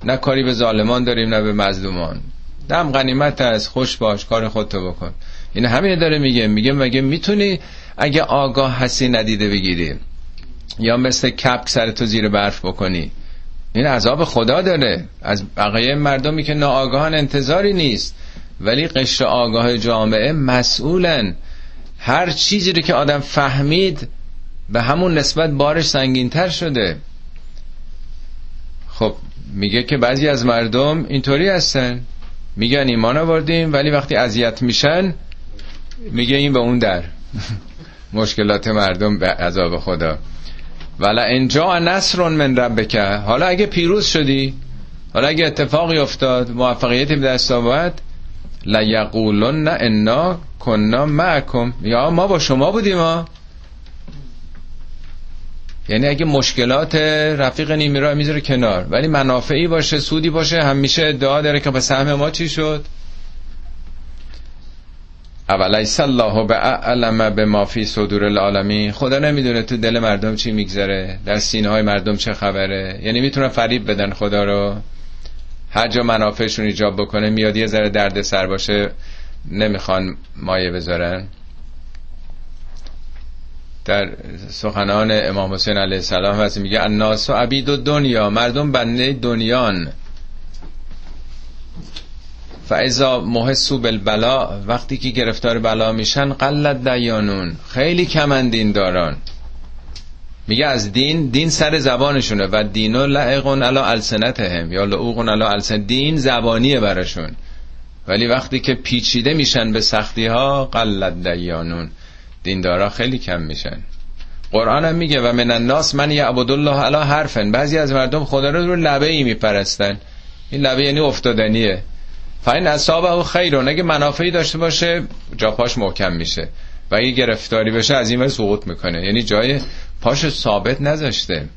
نه کاری به ظالمان داریم نه به مظلومان. دم غنیمت از خوش باش کار خودتو بکن. این همین داره میگه. میگه مگه می‌تونی اگه آگاه هستی ندیده بگیری؟ یا مثل کپک سرتو زیر برف بکنی. این عذاب خدا داره. از بقیه مردمی که ناآگاهان انتظاری نیست. ولی قشر آگاه جامعه مسئولن. هر چیزی رو که آدم فهمید به همون نسبت بارش سنگینتر شده. خب میگه که بعضی از مردم اینطوری هستن. میگن ایمان آوردیم ولی وقتی اذیت میشن میگه این به اون در. <laughs> مشکلات مردم به عذاب خدا. ولا انجا نصر من ربک حالا اگه پیروز شدی حالا اگه اتفاقی افتاد موفقیتی به دست آورد لیقولن انا کنا معکم یا ما با شما بودیم ها. یعنی اگه مشکلات رفیق نیمی را می‌ذاره کنار. ولی منافعی باشه سودی باشه همیشه ادعا داره که به سهم ما چی شد؟ اولیس الله به اعلم به ما فی صدور العالمین. خدا نمی‌دونه تو دل مردم چی میگذره در سینه های مردم چه خبره. یعنی می‌تونن فریب بدن خدا رو. هر جا منافعشون ایجاب بکنه میاد یه ذره درد سر باشه نمی‌خوان مایه بذارن. در سخنان امام حسین علیه السلام هست میگه الناس و عبید و دنیا مردم بنده دنیان. فعضا محسو بالبلا وقتی که گرفتار بلا میشن قلت دیانون خیلی کمن دین داران میگه از دین دین سر زبانشونه و دینو لعقون علا السنتهم یا لعوقون علا السن دین زبانیه براشون. ولی وقتی که پیچیده میشن به سختی ها قلت دیانون دیندارا خیلی کم میشن. قرآن هم میگه و من الناس من یعبد الله علی حرفن. بعضی از مردم خدا رو رو لبه ای میپرستن. این لبه یعنی افتادنیه. فاین اصابه خیرون اگه منافعی داشته باشه جا پاش محکم میشه. و اگه گرفتاری بشه از این سقوط می‌کنه. یعنی جای پاش ثابت نذاشته.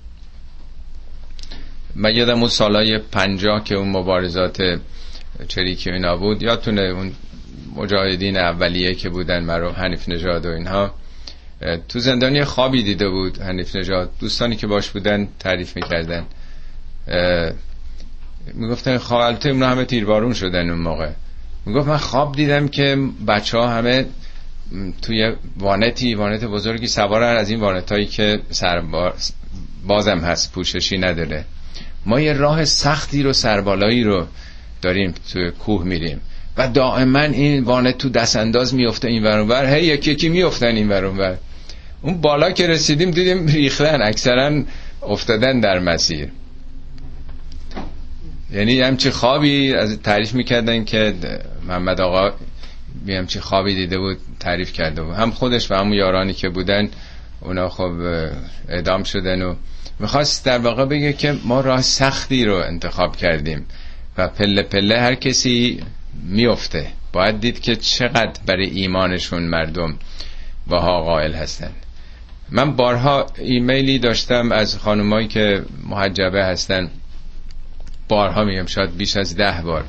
من یادم اون سالای پنجاه که اون مبارزات چریکی اینا بود. یادتونه اون مجاهدین اولیه که بودن مرو حنیف نژاد و اینها. تو زندانی خوابی دیده بود حنیف نژاد. دوستانی که باش بودن تعریف می‌کردن. می‌گفتن خالته اون همه تیربارون شدن اون موقع. می‌گفت من خواب دیدم که بچه ها همه توی وانتی وانت بزرگی سوار از این وانت هایی که سربار بازم هست پوششی نداره. ما یه راه سختی رو سربالایی رو داریم توی کوه میریم. و دائما این وانت تو دست انداز میفته این ور هی یکی یکی میفتن این ور. اون بالا که رسیدیم دیدیم ریختن اکثرا افتادن در مسیر. یعنی همچی خوابی از تعریف می‌کردن که محمد آقا همچی خوابی دیده بود تعریف کرده بود. هم خودش و همون یارانی که بودن اونا خب اعدام شدن و می‌خواست در واقع بگه که ما راه سختی رو انتخاب کردیم و پله پله هر کسی میفته باید دید که چقدر برای ایمانشون مردم باها قائل هستن. من بارها ایمیلی داشتم از خانمایی که محجبه هستن. بارها میگم شاید بیش از ده بار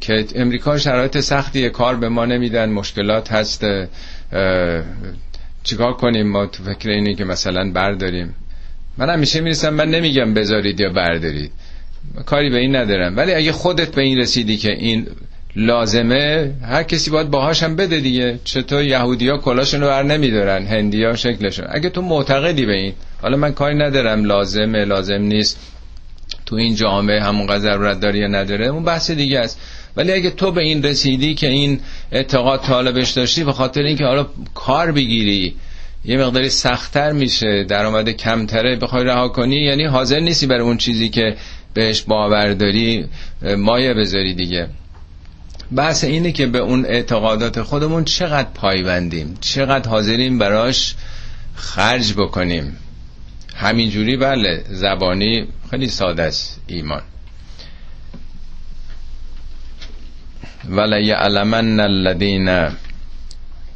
که امریکا شرایط سختی کار به ما نمیدن مشکلات هست چیکار کنیم؟ ما تو فکر اینه که مثلا برداریم. من همیشه می‌رسم من نمیگم بذارید یا بردارید. کاری به این ندارم. ولی اگه خودت به این رسیدی که این لازمه هر کسی باید باهاش هم بده دیگه. چطور یهودیا کلاشون رو بر نمیدارن هندیا شکلشون. اگه تو معتقدی به این حالا من کاری ندارم لازمه لازم نیست. تو این جامعه همون ضرورت داری یا نداره اون بحث دیگه است. ولی اگه تو به این رسیدی که این اعتقاد طالبش داشتی به خاطر اینکه حالا کار بگیری یه مقداری سختتر میشه درآمد کمتره بخوای رها کنی یعنی حاضر نیستی برای اون چیزی که بهش باور داری مایه بذاری دیگه. بحث اینه که به اون اعتقادات خودمون چقدر پایبندیم چقدر حاضریم براش خرج بکنیم. همینجوری بله زبانی خیلی ساده است ایمان. یعلمن الذین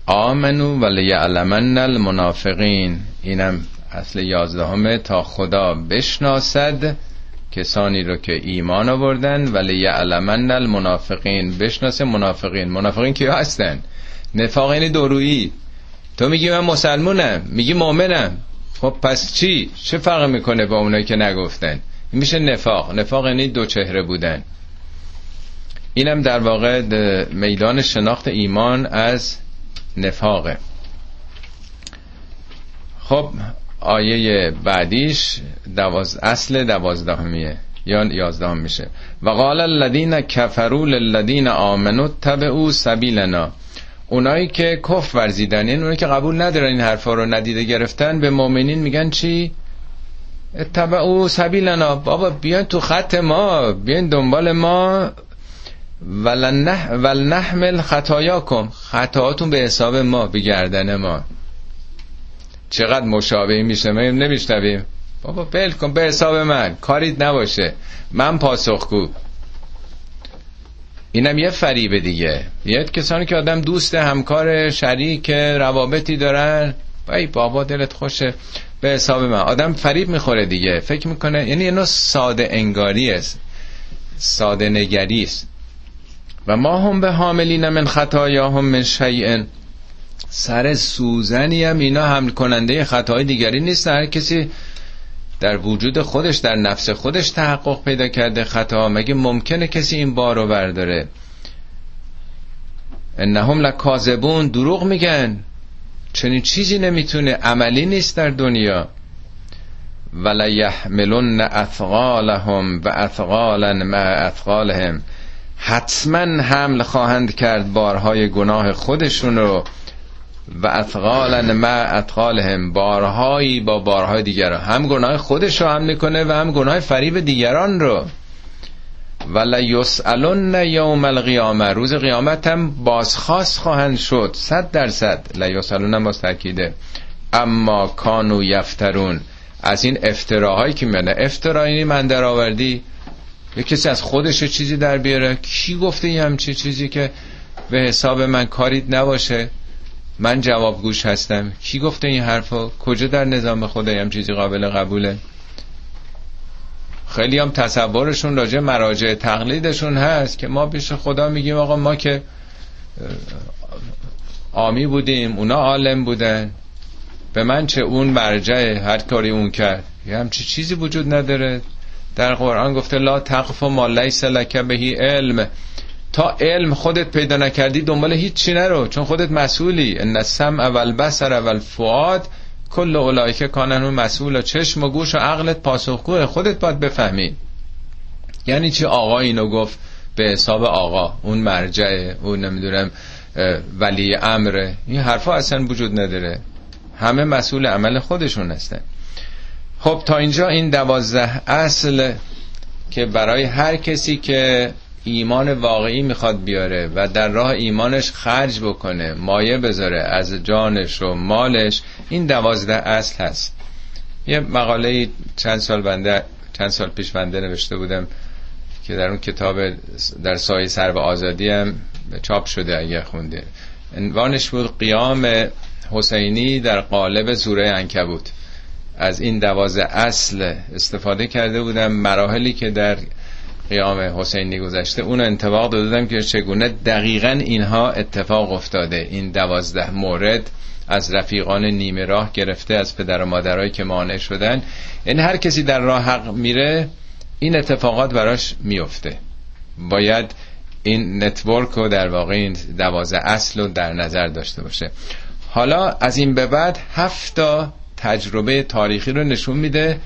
آمنو یعلمن المنافقین. اینم اصل یازدهمه تا خدا بشناسد کسانی رو که ایمان آوردن. ولی یعلمن المنافقین. بشناسه منافقین. منافقین کیا هستن؟ نفاق این دورویی تو میگی من مسلمونم میگی مؤمنم. خب پس چی؟ چه فرق می‌کنه با اونایی که نگفتن؟ میشه نفاق. نفاق یعنی دو چهره بودن. اینم در واقع میدان شناخت ایمان از نفاقه. خب آیه بعدیش دواز اصل دوازدهمیه. یا یازدهم میشه. و قال الذین کفروا للذین آمنوا تبعوا سبیلنا. اونایی که کف ورزیدن این یعنی اونایی که قبول ندارن این حرفا رو ندیده گرفتن به مؤمنین میگن چی؟ اتبعوا سبیلنا. بابا بیان تو خط ما بیان دنبال ما. ول نحمل خطایاکم. خطااتون به حساب ما به گردن ما. چقدر مشابه میشه؟ ما نمیشنویم. بابا بل کن به حساب من. کاریت نباشه. من پاسخگو. اینم یه فریبه دیگه. یه کسانی که آدم دوست همکار شریک روابطی دارن. ای بابا دلت خوشه. به حساب من. آدم فریب می‌خوره دیگه. فکر می‌کنه یعنی یه ساده انگاری است. ساده نگری است. و ما هم به حاملین من خطایا من شیئن. سر سوزنی هم اینا حمل کننده خطای دیگری نیست. هر کسی در وجود خودش در نفس خودش تحقق پیدا کرده خطا. مگه ممکنه کسی این بار رو برداره؟ انهم لکاذبون. دروغ میگن. چنین چیزی نمی‌تونه. عملی نیست در دنیا. ولا یحملن اثقالهم و اثقالا مع اثقالهم. حتما حمل خواهند کرد بارهای گناه خودشون رو. و اثقالا مع اثقالهم بارهایی با بارهای دیگران. هم گناه خودش رو هم می‌کنه و هم گناه فریب دیگران رو. و یسالون یوم القیامه روز قیامت هم بازخواست خواهند شد. صد درصد. لیسالون هم باز تاکیده اما کانو یفترون. از این افتراهایی که منه افترایی من در آوردی یه کسی از خودش چیزی در بیاره. کی گفته یه همچی چیزی که به حساب من کاریت نباشه؟ من جواب گوش هستم. کی گفته این حرفا کجا در نظام خدایی هم چیزی قابل قبوله؟ خیلی هم تصورشون راجع مراجع تقلیدشون هست که ما پیش خدا میگیم آقا ما که آمی بودیم اونا عالم بودن. به من چه اون مرجع هر کاری اون کرد؟ یه همچی چیزی وجود نداره. در قرآن گفته لا تقف ما لیس لک بهی علم. تا علم خودت پیدا نکردی دنبال هیچ چی نرو چون خودت مسئولی. ان السمع و البصر و الفؤاد کل اولایک کانن مسئول چشم و گوش و عقلت پاسخگوه. خودت باید بفهمی. یعنی چی آقا اینو گفت؟ به حساب آقا. اون مرجع اون نمی‌دونم ولی امره این حرفا اصلا وجود نداره. همه مسئول عمل خودشون هستن. خب تا اینجا این دوازده اصل که برای هر کسی که ایمان واقعی می‌خواد بیاره و در راه ایمانش خرج بکنه مایه بذاره از جانش و مالش این دوازده اصل هست. یه مقاله چند سال بنده چند سال پیش بنده نوشته بودم که در اون کتاب در سایه سر و آزادی هم چاپ شده اگه خونده. عنوانش بود قیام حسینی در قالب سوره انکبوت از این دوازده اصل استفاده کرده بودم مراحلی که در قیام حسینی گذشته. اون انتباق دادم که چگونه دقیقا اینها اتفاق افتاده. این دوازده مورد از رفیقان نیمه راه گرفته از پدر و مادرایی که مانع شدن. این یعنی هر کسی در راه حق میره این اتفاقات براش میفته. باید این network رو در واقع این دوازده اصل رو در نظر داشته باشه. حالا از این به بعد هفتا تجربه تاریخی رو نشون میده.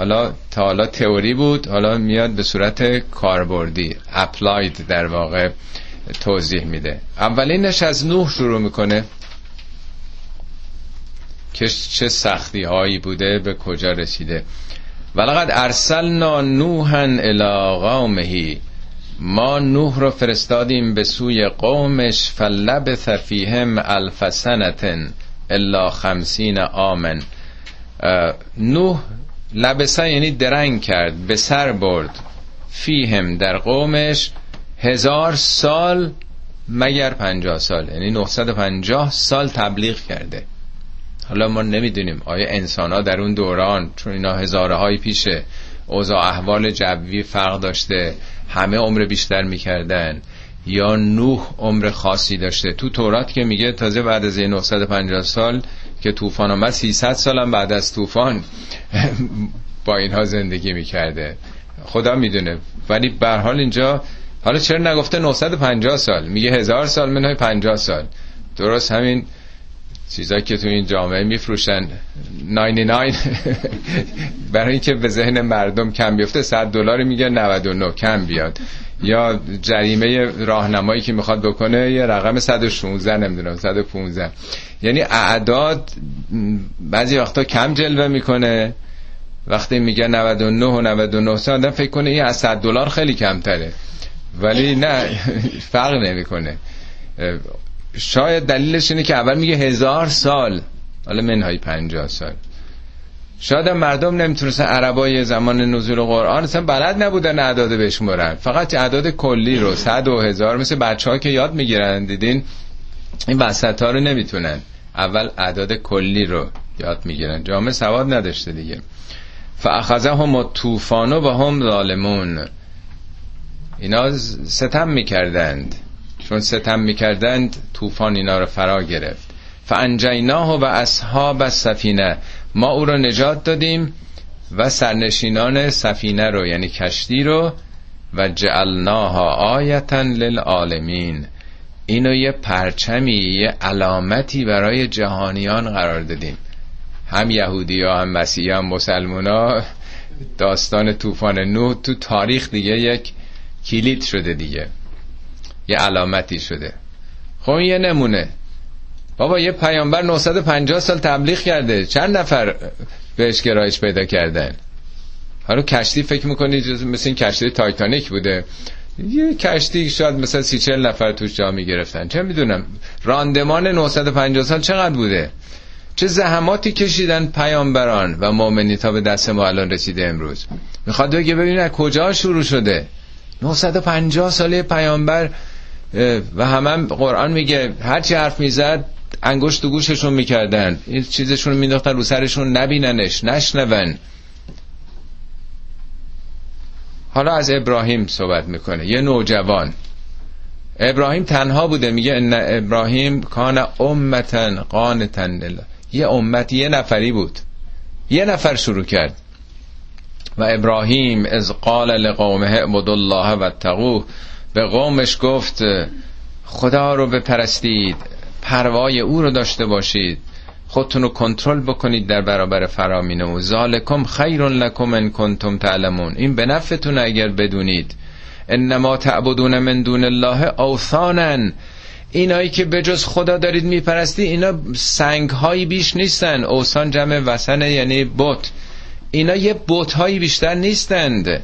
حالا تا حالا تئوری بود حالا میاد به صورت کاربردی applied در واقع توضیح میده. اولینش از نوح شروع می‌کنه. که چه سختی هایی بوده به کجا رسیده. ولقد ارسلنا نوحا الى قومه. ما نوح رو فرستادیم به سوی قومش فلبث فیهم الف الا خمسین آمن. نوح لبسه یعنی درنگ کرد به سر برد. فیهم در قومش هزار سال مگر پنجاه سال یعنی 950 سال تبلیغ کرده. حالا ما نمی‌دونیم آیا انسان ها در اون دوران چون اینا هزاره های پیشه اوضاع احوال جوی فرق داشته همه عمر بیشتر می‌کردن یا نوح عمر خاصی داشته. تو تورات که میگه تازه بعد از 950 سال که طوفان آمد 300 سالم بعد از طوفان <laughs> با اینها زندگی می‌کرده. خدا می‌دونه. ولی به حال اینجا حالا چرا نگفته 950 سال؟ میگه هزار سال منهای 50 سال. درست همین چیزایی که تو این جامعه میفروشن. 99 <laughs> برای اینکه به ذهن مردم کم بیفته 100 دلار میگه 99 کم بیاد. یا جریمه راهنمایی که می‌خواد بکنه یه رقم 116 نمی‌دونم 115 یعنی اعداد بعضی وقتا کم جلوه می‌کنه. وقتی میگه 99 و 99 آدم فکر کنه این از 100 دلار خیلی کمتره. ولی نه فرق نمی‌کنه. شاید دلیلش اینه که اول میگه هزار سال حالا منهای پنجاه سال. شاید مردم نمی‌تونستن عربای زمان نزول قرآن اصلا بلد نبودن اعداد بشمرن فقط اعداد کلی رو صد و هزار مثل بچه ها که یاد می‌گیرن دیدین؟ این وسط ها رو نمی‌تونن. اول اعداد کلی رو یاد می‌گیرن. جامعه سواد نداشته دیگه. فاخذه هم طوفانو و هم ظالمون. اینا ستم می‌کردند. چون ستم می‌کردند طوفان اینا رو فرا گرفت. فانجیناه و اصحاب السفینه. ما او رو نجات دادیم و سرنشینان سفینه رو یعنی کشتی رو و جعلناها آیتا للعالمین. اینو یه پرچمی یه علامتی برای جهانیان قرار دادیم. هم یهودی ها هم مسیح هم مسلمان ها. داستان طوفان نوح تو تاریخ دیگه یک کلید شده دیگه. یه علامتی شده. خب یه نمونه. بابا یه پیامبر 950 سال تبلیغ کرده. چند نفر بهش گرایش پیدا کردن؟ حالا کشتی فکر می‌کنی مثل این کشتی تایتانیک بوده؟ یه کشتی شاید مثلا سی چل نفر توش جا می‌گرفتن. چه می‌دونم راندمان 950 سال چقدر بوده؟ چه زحماتی کشیدن پیامبران و مؤمنی تا به دست ما الان رسیده امروز؟ می‌خواد بگه ببینه کجا شروع شده؟ 950 ساله پیامبر و همه هم قرآن میگه هرچی حرف می‌زد انگشت تو گوششون می‌کردن. این چیزشون مینداختن رو سرشون نبیننش نشنون. حالا از ابراهیم صحبت می‌کنه. یه نوجوان. ابراهیم تنها بوده. میگه ان ابراهیم کان امتن قانتن یه امت یه نفری بود. یه نفر شروع کرد. و ابراهیم از قال لقومه اعبد الله و تقوه به قومش گفت خدا رو بپرستید. پروای او رو داشته باشید. خودتون رو کنترل بکنید در برابر فرامینه و ذالکم خیر لکم ان کنتم تعلمون. این به نفعتون اگر بدونید. انما تعبدون من دون الله اوثانن اینایی که به جز خدا دارید میپرستی اینا سنگ هایی بیش نیستن. اوسان جمع وسنه یعنی بت. اینا یه بت هایی بیشتر نیستند.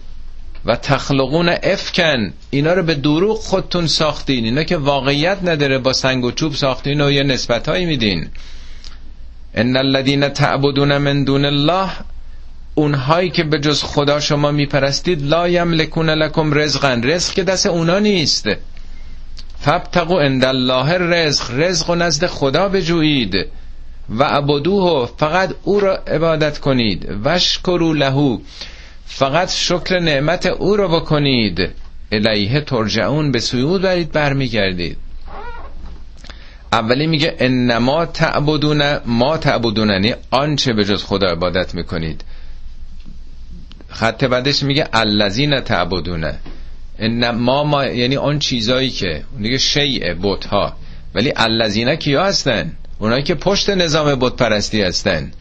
و تخلقون افکن. اینا رو به دروغ خودتون ساختین. اینا که واقعیت نداره با سنگ و چوب ساختین و یه نسبت هایی میدین. ان الذين تعبدون من دون الله اونهایی که به جز خدا شما میپرستید لا یملکون لکم رزقا رزق که دست اونا نیست. فابتقوا عند الله رزق رزق و نزد خدا بجویید. و عبدوه فقط او را عبادت کنید. وشکرو لهو فقط شکر نعمت او را بکنید. الیه ترجعون به سیود برید برمیگردید. اولی میگه انما تعبدون ما تعبدوننی آنچه به جز خدا عبادت می‌کنید. خط بعدش میگه الذین تعبدونه ما, ما یعنی آن چیزایی که دیگه شیء بت ها ولی الذین کیا هستن؟ اونایی که پشت نظام بت پرستی هستن.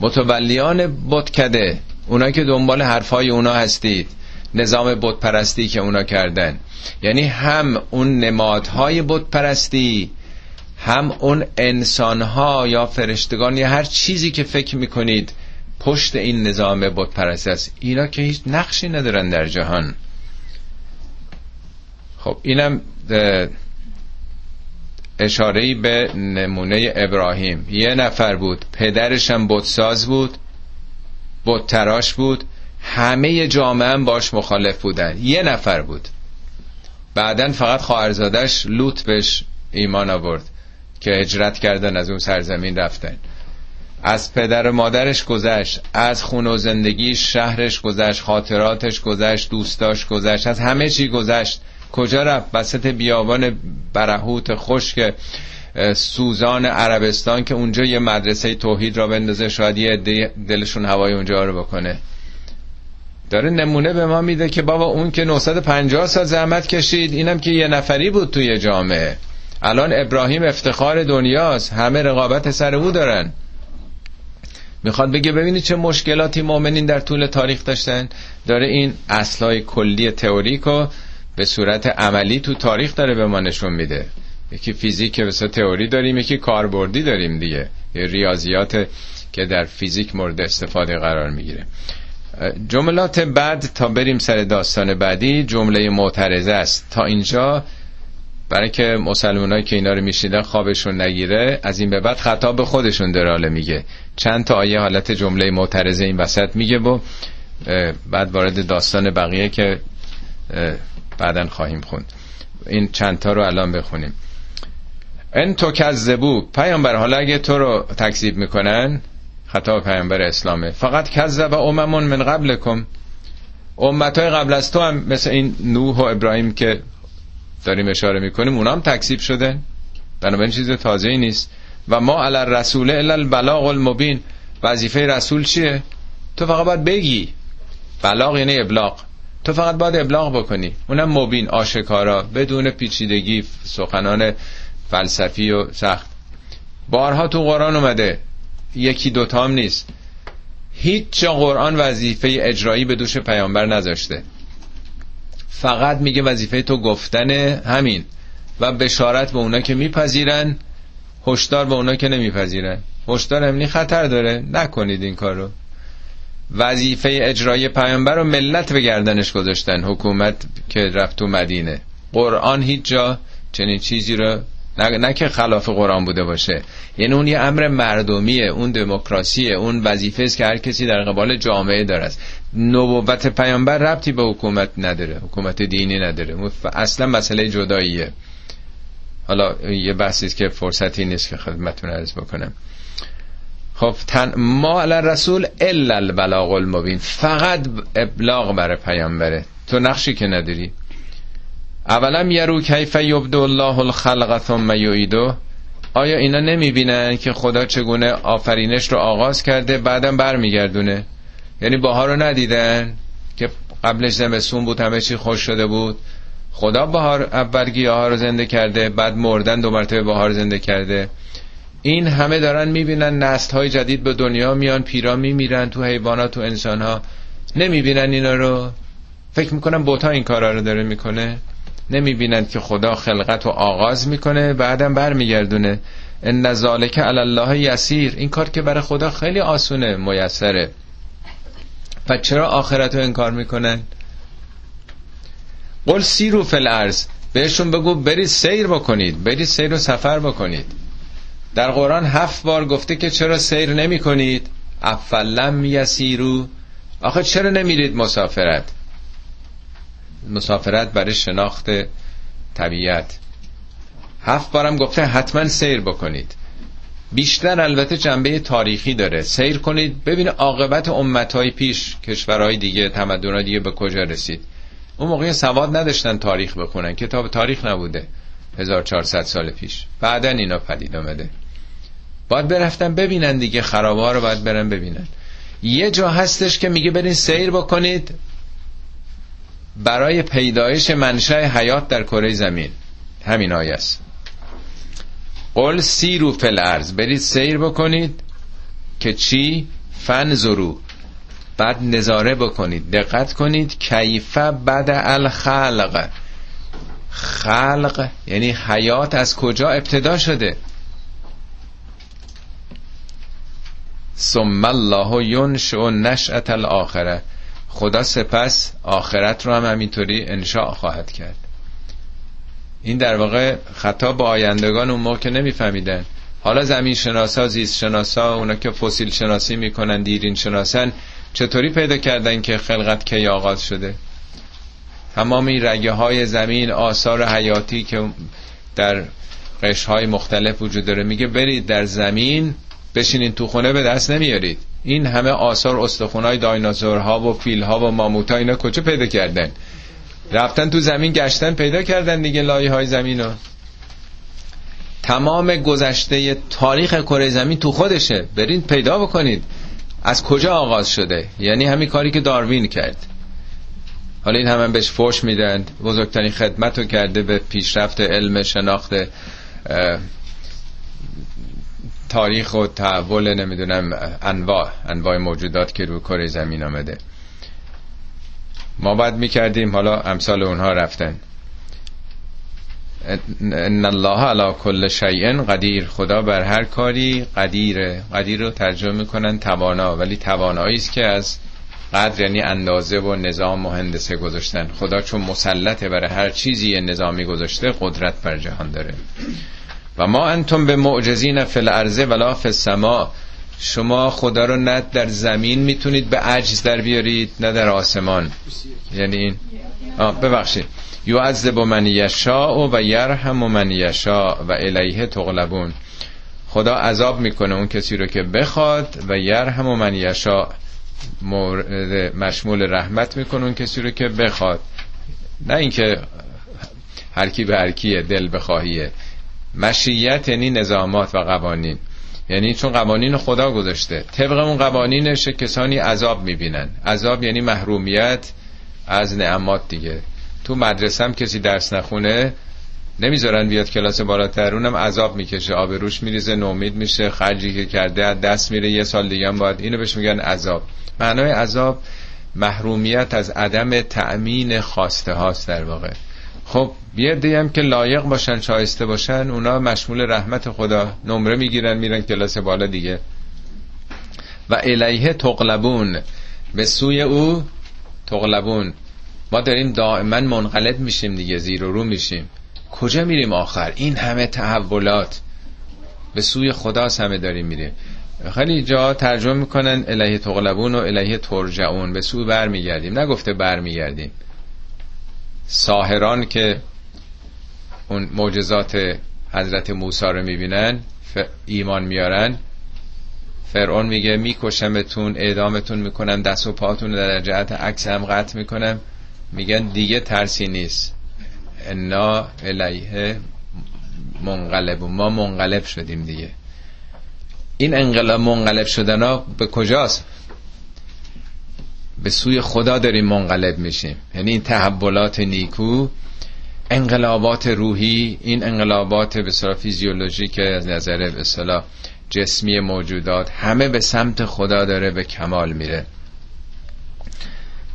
متولیان بت کده اونایی که دنبال حرفای اونا هستید. نظام بت پرستی که اونا کردن. یعنی هم اون نمادهای بت پرستی هم اون انسانها یا فرشتگان یا هر چیزی که فکر می‌کنید پشت این نظام بت پرستی است. اینا که هیچ نقشی ندارن در جهان. خب اینم اشاره به نمونه ابراهیم. یه نفر بود پدرش هم بتساز بود. بت تراش بود. همه جامعه باش مخالف بودن. یه نفر بود. بعدا فقط خواهرزادش لوط بهش ایمان آورد که هجرت کردن از اون سرزمین رفتن. از پدر و مادرش گذشت. از خون و زندگی شهرش گذشت خاطراتش گذشت دوستاش گذشت. از همه چی گذشت. کجا رفت؟ وسط بیابان برهوت خشک سوزان عربستان که اونجا یه مدرسه توحید را بندازه شاید یه دلشون هوای اونجا رو بکنه. داره نمونه به ما میده که بابا اون که 950 سال زحمت کشید اینم که یه نفری بود توی جامعه. الان ابراهیم افتخار دنیاست همه رقابت سر او دارن. می‌خواد بگه ببینید چه مشکلاتی مؤمنین در طول تاریخ داشتن. داره این اصلای کلی تئوریکو به صورت عملی تو تاریخ داره به ما نشون میده. یکی فیزیک که تئوری داریم یکی کاربردی داریم دیگه. یه ریاضیات که در فیزیک مورد استفاده قرار می‌گیره. جملات بعد تا بریم سر داستان بعدی جمله معترضه است. تا اینجا برای که مسلمانایی که اینا رو میشیدن خوابشون نگیره از این به بعد خطاب به خودشون دراله میگه. چند تا آیه حالت جمله معترضه این وسط میگه و بعد وارد داستان بقیه که بعدا خواهیم خوند. این چند تا رو الان بخونیم. ان تو کذبو. پیامبر حالا اگه تو رو تکذیب می‌کنن خطاب پیامبر اسلامه. فقط کذب اممون من قبلکم. امت های قبل از تو هم مثل این نوح و ابراهیم که داریم اشاره می‌کنیم اونا هم تکذیب شده بنابراین چیز تازه ای نیست. و ما علی الرسول الا البلاغ المبین. وظیفه رسول چیه؟ تو فقط باید بگی. بلاغ یعنی ابلاغ. تو فقط باید ابلاغ بکنی. اونم مبین آشکارا بدون پیچیدگی سخنان فلسفی و سخت. بارها تو قرآن اومده. یکی دوتا هم نیست. هیچ جا قرآن وظیفه اجرایی به دوش پیامبر نذاشته. فقط میگه وظیفه تو گفتن همین و بشارت به اونا که میپذیرن هشدار به اونا که نمیپذیرن. هشدار امنی خطر داره. نکنید این کارو. وظیفه اجرای پیامبر رو ملت به گردنش گذاشتن. حکومت که رفت تو مدینه. قرآن هیچ جا چنین چیزی رو نه, نه که خلاف قرآن بوده باشه. یعنی اون یه امر مردمیه اون دموکراسیه اون وظیفه است که هر کسی در قبال جامعه داره است. نبوت پیامبر ربطی به حکومت نداره حکومت دینی نداره. اصلا مسئله جداییه. حالا یه بحثی که فرصتی نیست که خدمتتون عرض بکنم. خب تن ما علی رسول الا البلاغ المبین. فقط ابلاغ برای پیامبره. تو نقشی که نداری؟ اولم یرو کیف یبدو الله الخلق ثم یعیدو؟ آیا اینا نمی‌بینن که خدا چگونه آفرینش رو آغاز کرده بعدم برمیگردونه؟ یعنی باها رو ندیدن که قبلش زمستون بود همه چی خوش شده بود. خدا بهار اول گیاه رو زنده کرده بعد مردن دو مرتبه بهار زنده کرده. این همه دارن می‌بینن نسل های جدید به دنیا میان پیرا میمیرن تو حیوانات و انسان ها نمی‌بینن اینا رو. فکر می‌کنن بوتا این کارا رو داره می‌کنه. نمی‌بینند که خدا خلقت رو آغاز می‌کنه بعدم برمیگردونه. ان ذالک علی الله یسیر. این کار که برای خدا خیلی آسونه میسره. و چرا آخرت رو انکار می‌کنن؟ قل سیرو فی الارض. بهشون بگو برید سیر بکنید برید سیر و سفر بکنید. در قرآن هفت بار گفته که چرا سیر نمی کنید افلم یسیرو آخه چرا نمیرید مسافرت؟ مسافرت برای شناخت طبیعت. هفت بارم گفته حتما سیر بکنید. بیشتر البته جنبه تاریخی داره. سیر کنید ببین عاقبت امتهای پیش کشورهای دیگه تمدنهای دیگه به کجا رسید. اون موقع سواد نداشتن تاریخ بخونن. کتاب تاریخ نبوده 1400 سال پیش. بعدا اینا پدید آمده باید برفتن ببینن دیگه خرابه رو باید برن ببینن. یه جا هستش که میگه برین سیر بکنید. برای پیدایش منشأ حیات در کره زمین. همین آیه است. قل سیرو فل ارز برید سیر بکنید که چی؟ فنظرو بعد نظاره بکنید. دقت کنید. کیفه بعد الخلق. خلق یعنی حیات از کجا ابتدا شده؟ ثم الله ینشئ نشأت الاخره خدا سپس آخرت رو هم همینطوری انشاء خواهد کرد. این در واقع خطاب با آیندگان اون موقع که نمیفهمیدن. حالا زمین شناسا زیست شناسا اونا که فسیل شناسی می‌کنن دیرین شناسن چطوری پیدا کردن که خلقت کی آغاز شده؟ تمام این رگه های زمین آثار حیاتی که در قش های مختلف وجود داره میگه برید در زمین بشینین تو خونه به دست نمیارید. این همه آثار استخونای دایناسورها و فیلها و ماموتا اینا کجا پیدا کردن؟ رفتن تو زمین گشتن پیدا کردن دیگه لایه های زمین رو تمام گذشته تاریخ کره زمین تو خودشه. برین پیدا بکنید. از کجا آغاز شده؟ یعنی همین کاری که داروین کرد. حالا این همه بهش فوش میدن. بزرگترین خدمت رو کرده به پیشرفت علم شناخت تاریخ و تحول نمی‌دونم انواع انواع موجودات که رو کره زمین آمده. ما باید می‌کردیم حالا امثال اونها رفتن. ان الله علی کل شیء قدیر خدا بر هر کاری قدیره. قدیر رو ترجمه می‌کنن توانا ولی توانایی است که از قدر یعنی اندازه و نظام و هندسه گذاشتن. خدا چون مسلطه برای هر چیزی نظامی گذاشته قدرت بر جهان داره. و ما انتم به معجزین فی الارض ولا فی السما. شما خدا رو نه در زمین می‌تونید به عجز در بیارید نه در آسمان. یعنی این؟ ببخشید. یعذب من یشاء و یرحم من یشاء و الیه تغلبون. خدا عذاب می‌کنه اون کسی رو که بخواد و یرحم من یشاء. مورد مشمول رحمت می‌کنه اون کسی رو که بخواد. نه اینکه هر کی به هر کیه دل بخواهیه. مشیت یعنی نظامات و قوانین. یعنی چون قوانین خدا گذاشته. طبق اون قوانینش کسانی عذاب می‌بینن. عذاب یعنی محرومیت از نعمات دیگه. تو مدرسه هم کسی درس نخونه نمی‌ذارن بیاد کلاس بالاتر. اونم عذاب می‌کشه. آب روش میریزه نومید میشه خرجی که کرده دست میره. یه سال دیگه هم باید اینو بهش میگن عذاب. معنای عذاب محرومیت از عدم تأمین خواسته هاست در واقع. خب بیرده هم که لایق باشن شایسته باشن اونا مشمول رحمت خدا نمره می‌گیرن میرن کلاس بالا دیگه. و الیه تقلبون به سوی او تقلبون. ما داریم دائما منقلب میشیم دیگه زیر و رو میشیم. کجا میریم آخر؟ این همه تحولات. به سوی خدا همه داریم میریم. خیلی جا ترجمه می‌کنن الیه تغلبون و الیه ترجعون. به سوی برمیگردیم نگفته برمیگردیم ساهران که اون معجزات حضرت موسی رو می‌بینن ایمان میارن. فرعون میگه میکشمتون اعدامتون می‌کنم دست و پاتون در جهت عکس هم قطع می‌کنم میگن دیگه ترسی نیست. انا الیه منقلب. ما منقلب شدیم دیگه. این انقلاب منقلب شدن ها به کجاست؟ به سوی خدا داریم منقلب میشیم. یعنی این تحولات نیکو انقلابات روحی این انقلابات به صلاح فیزیولوژیک از نظر به صلاح جسمی موجودات همه به سمت خدا داره به کمال میره.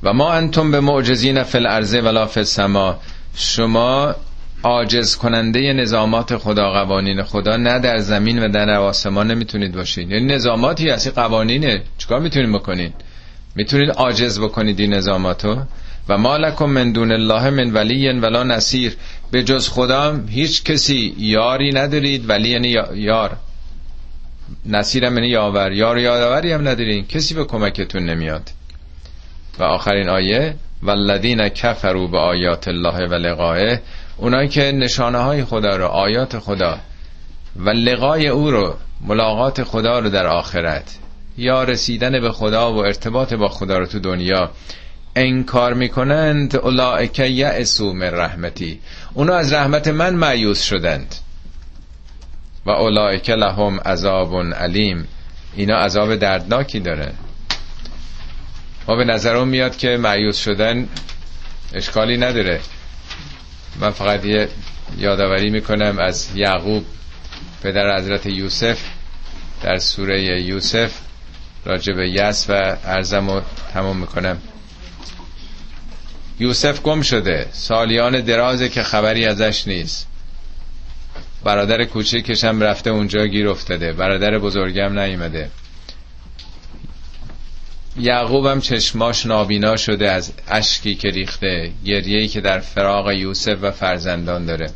و ما انتم به معجزین فی الارض ولا فی السما. شما عاجز کننده نظامات خدا قوانین خدا نه در زمین و در آسمان نمی‌تونید باشید یعنی نظاماتی هستی قوانینه. چیکار می‌تونید بکنید می‌تونید عاجز بکنید این نظاماتو. و مالکم من دون الله من ولی ولا نصیر. به جز خدا هیچ کسی یاری ندارید. ولی یعنی یار. نصیر هم یعنی یاور. یار یادوری هم ندارید کسی به کمکتون نمیاد. و آخرین آیه. والذین کفروا به آیات الله و لقائه. اونایی که نشانه های خدا رو آیات خدا و لقای او رو ملاقات خدا رو در آخرت. یا رسیدن به خدا و ارتباط با خدا رو تو دنیا. انکار می‌کنند اولائک یعسو من رحمتی. اونا از رحمت من معیوس شدند. و اولائک لهم عذاب علیم. اینا عذاب دردناکی داره ما به نظرم میاد که معیوس شدن اشکالی نداره. من فقط یه یادآوری می‌کنم از یعقوب پدر حضرت یوسف در سوره یوسف. راجع به یس و ارزم رو تمام می‌کنم. یوسف گم شده. سالیان درازه که خبری ازش نیست. برادر کوچکشم رفته اونجا گیر افتاده. برادر بزرگم نیومده. یعقوب هم چشماش نابینا شده از اشکی که ریخته. گریهی که در فراغ یوسف و فرزندان داره.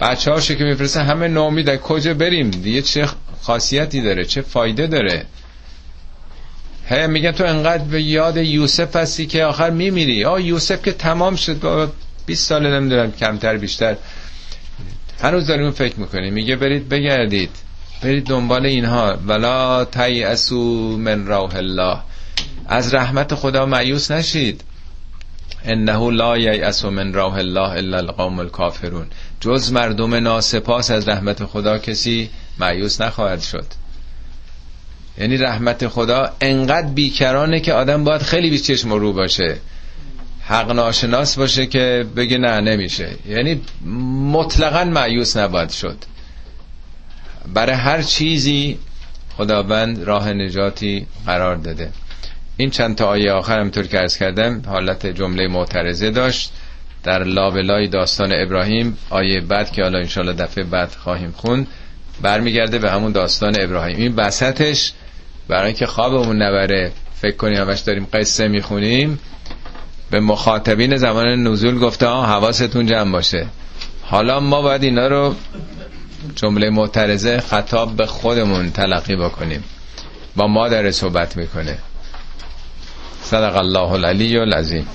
بچه هاشو که میفرسته همه نامیده کجا بریم؟ دیگه چه خاصیتی داره؟ چه فایده داره؟ هی میگن تو انقدر به یاد یوسف هستی که آخر میمیری؟ آه یوسف که تمام شد. با 20 سال نمی‌دونم کمتر بیشتر. هنوز داریم فکر می‌کنیم. میگه برید بگردید. برید دنبال اینها. ولا تیعسو من روح الله. از رحمت خدا معیوس نشید. انه لا ییأس من روح الله الا القوم الکافرون. جز مردم ناسپاس از رحمت خدا کسی معیوس نخواهد شد. یعنی رحمت خدا انقدر بیکرانه که آدم باید خیلی بی چشم رو باشه. حق ناشناس باشه که بگه نه نمیشه. یعنی مطلقا معیوس نباید شد. برای هر چیزی خداوند راه نجاتی قرار داده. این چند تا آیه آخر همطور که ارز کردم حالت جمله معترضه داشت در لابلای داستان ابراهیم آیه بعد که حالا انشالله دفعه بعد خواهیم خون برمیگرده به همون داستان ابراهیم. این بسطش برای اینکه خوابمون نبره فکر کنیم همش داریم قصه می‌خونیم. به مخاطبین زمان نزول گفته ها حواستون جمع باشه. حالا ما باید اینا رو جمله معترضه خطاب به خودمون تلقی بکنیم. با ما در صحبت می‌کنه. صدق الله العلی العظیم.